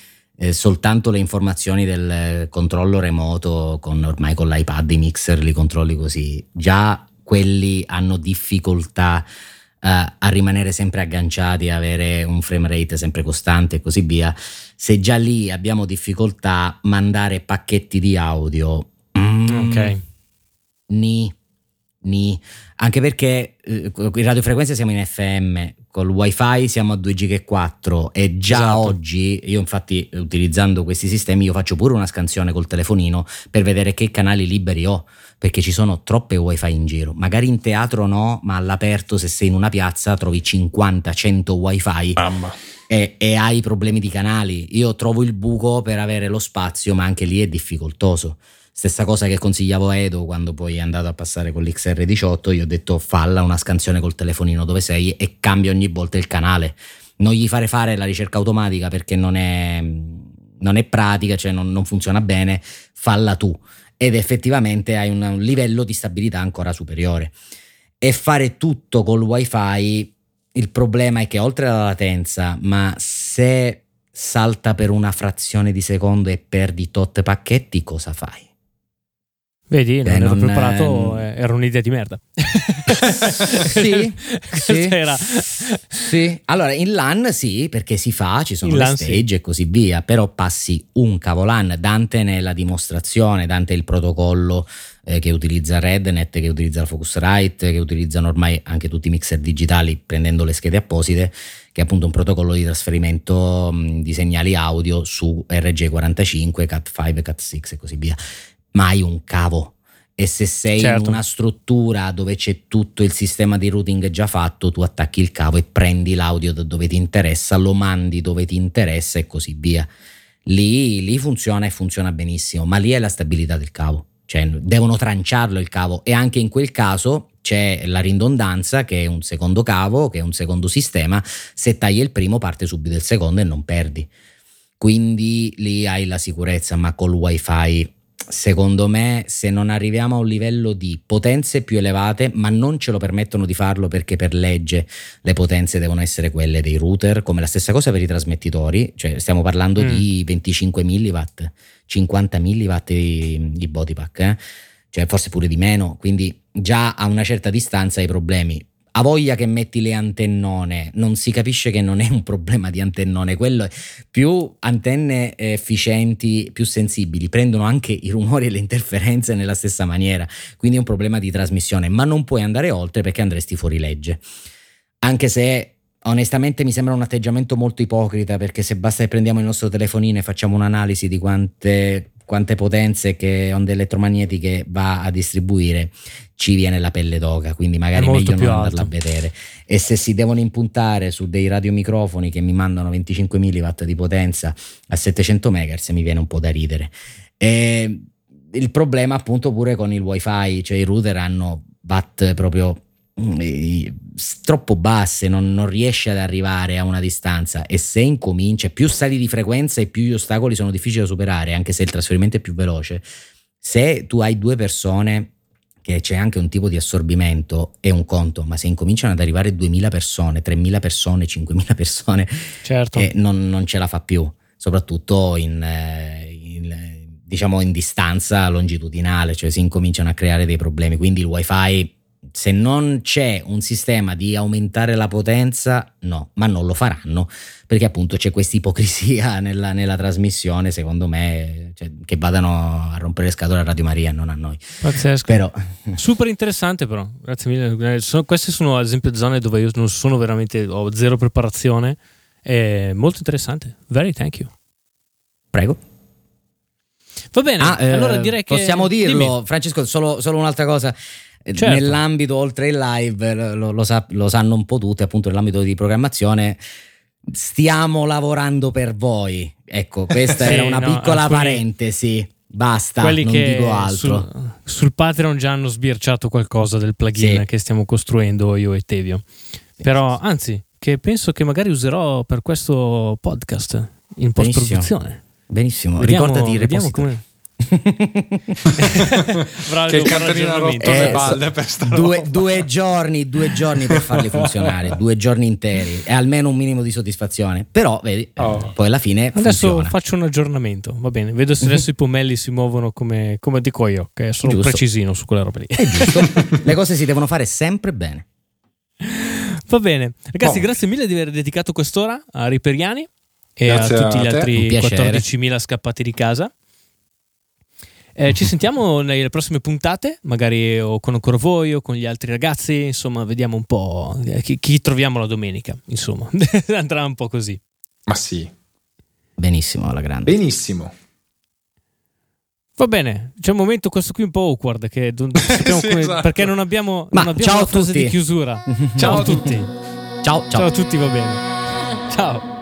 eh, soltanto le informazioni del controllo remoto con ormai con l'iPad i mixer li controlli così, già quelli hanno difficoltà eh, a rimanere sempre agganciati, avere un frame rate sempre costante e così via. Se già lì abbiamo difficoltà a mandare pacchetti di audio, mm, Ok. Ni, ni. Anche perché eh, in radiofrequenza siamo in FM, col wifi siamo a 2 giga e 4 e già Esatto. oggi, io infatti utilizzando questi sistemi, io faccio pure una scansione col telefonino per vedere che canali liberi ho, perché ci sono troppe wifi in giro. Magari in teatro no, ma all'aperto se sei in una piazza trovi 50-100 wifi Mamma. e, e hai problemi di canali. Io trovo il buco per avere lo spazio, ma anche lì è difficoltoso. Stessa cosa che consigliavo a Edo quando poi è andato a passare con l'XR18, io ho detto falla una scansione col telefonino dove sei e cambia ogni volta il canale. Non gli fare fare la ricerca automatica perché non è, non è pratica, cioè non, non funziona bene, falla tu. Ed effettivamente hai un, un livello di stabilità ancora superiore. E fare tutto col wifi il problema è che oltre alla latenza, ma se salta per una frazione di secondo e perdi tot pacchetti, cosa fai? Vedi, non Eh, ero non, preparato, eh, era un'idea di merda. Sì, sì. era- Sì, allora in LAN sì, perché si fa, ci sono In le LAN stage sì. e così via, però passi un cavo LAN, Dante nella dimostrazione, Dante è il protocollo eh, che utilizza Rednet, che utilizza la Focusrite, che utilizzano ormai anche tutti i mixer digitali prendendo le schede apposite, che è appunto un protocollo di trasferimento mh, di segnali audio su RG45, Cat5, Cat6 e così via. Ma hai un cavo. E se sei Certo. in una struttura dove c'è tutto il sistema di routing già fatto, tu attacchi il cavo e prendi l'audio da dove ti interessa, lo mandi dove ti interessa e così via. Lì, lì funziona e funziona benissimo, ma lì è la stabilità del cavo. Cioè, devono tranciarlo il cavo e anche in quel caso c'è la ridondanza che è un secondo cavo, che è un secondo sistema. Se tagli il primo parte subito il secondo e non perdi. Quindi lì hai la sicurezza, ma col wifi secondo me se non arriviamo a un livello di potenze più elevate, ma non ce lo permettono di farlo perché per legge le potenze devono essere quelle dei router, come la stessa cosa per i trasmettitori, cioè stiamo parlando Mm. di 25 mW, 50 mW di, di body pack, eh? cioè forse pure di meno, quindi già a una certa distanza hai problemi. A voglia che metti le antennone, non si capisce che non è un problema di antennone, quello è più antenne efficienti, più sensibili, prendono anche i rumori e le interferenze nella stessa maniera, quindi è un problema di trasmissione, ma non puoi andare oltre perché andresti fuori legge. Anche se onestamente mi sembra un atteggiamento molto ipocrita perché se basta che prendiamo il nostro telefonino e facciamo un'analisi di quante, quante potenze che onde elettromagnetiche va a distribuire, ci viene la pelle d'oca, quindi magari È meglio non andarla a alto. vedere. E se si devono impuntare su dei radiomicrofoni che mi mandano 25 mW di potenza a 700 MHz, mi viene un po' da ridere. E il problema appunto pure con il wifi, cioè i router hanno watt proprio troppo basse, non, non riesci ad arrivare a una distanza e se incomincia, più sali di frequenza e più gli ostacoli sono difficili da superare, anche se il trasferimento è più veloce. Se tu hai due persone che c'è anche un tipo di assorbimento è un conto, ma se incominciano ad arrivare 2000 persone, 3000 persone, 5000 persone, certo. eh, non, non, ce la fa più, soprattutto in, eh, in, diciamo in distanza longitudinale, cioè si incominciano a creare dei problemi, quindi il wifi se non c'è un sistema di aumentare la potenza, no, ma non lo faranno perché appunto c'è questa ipocrisia nella, nella trasmissione, secondo me, cioè, che vadano a rompere le scatole a Radio Maria, non a noi. Pazzesco. Però... Super interessante però, grazie mille. Eh, sono, queste sono ad esempio zone dove io non sono veramente, ho zero preparazione, è molto interessante. Very thank you. Prego. Va bene, ah, allora eh, direi che... Possiamo dirlo, Dimmi. Francesco, solo, solo un'altra cosa. Certo. Nell'ambito oltre il live, lo, lo, sa, lo, sanno un po' tutti, appunto nell'ambito di programmazione, stiamo lavorando per voi. Ecco, questa sì, era una no, piccola alcuni, parentesi. Basta, non dico altro. Sul, sul, Patreon già hanno sbirciato qualcosa del plugin sì. che stiamo costruendo io e Tevio. Sì, Però, anzi, che penso che magari userò per questo podcast in post-produzione. Benissimo, vediamo, ricordati il repository. Bravo, che il canterino ha rotto eh, le balle per due, due, giorni, due giorni per farli funzionare, due giorni interi e almeno un minimo di soddisfazione. Però, vedi, oh. poi alla fine. Adesso funziona. faccio un aggiornamento, va bene. Vedo se adesso i pomelli si muovono come, come dico io, che sono giusto. precisino su quella roba lì. È giusto. Le cose si devono fare sempre bene. Va bene, ragazzi, oh. grazie mille di aver dedicato quest'ora a Riperiani e grazie a tutti a gli altri 14.000 scappati di casa. Eh, ci sentiamo nelle prossime puntate, magari o con ancora voi o con gli altri ragazzi, insomma, vediamo un po' eh, chi, chi troviamo la domenica, insomma, andrà un po' così. Ma sì. Benissimo, alla grande. Benissimo. Va bene, c'è un momento questo qui un po' awkward che sì, come, esatto. perché non abbiamo, Ma non abbiamo ciao a fase di chiusura. ciao a tutti. Ciao, ciao. Ciao a tutti, va bene. Ciao.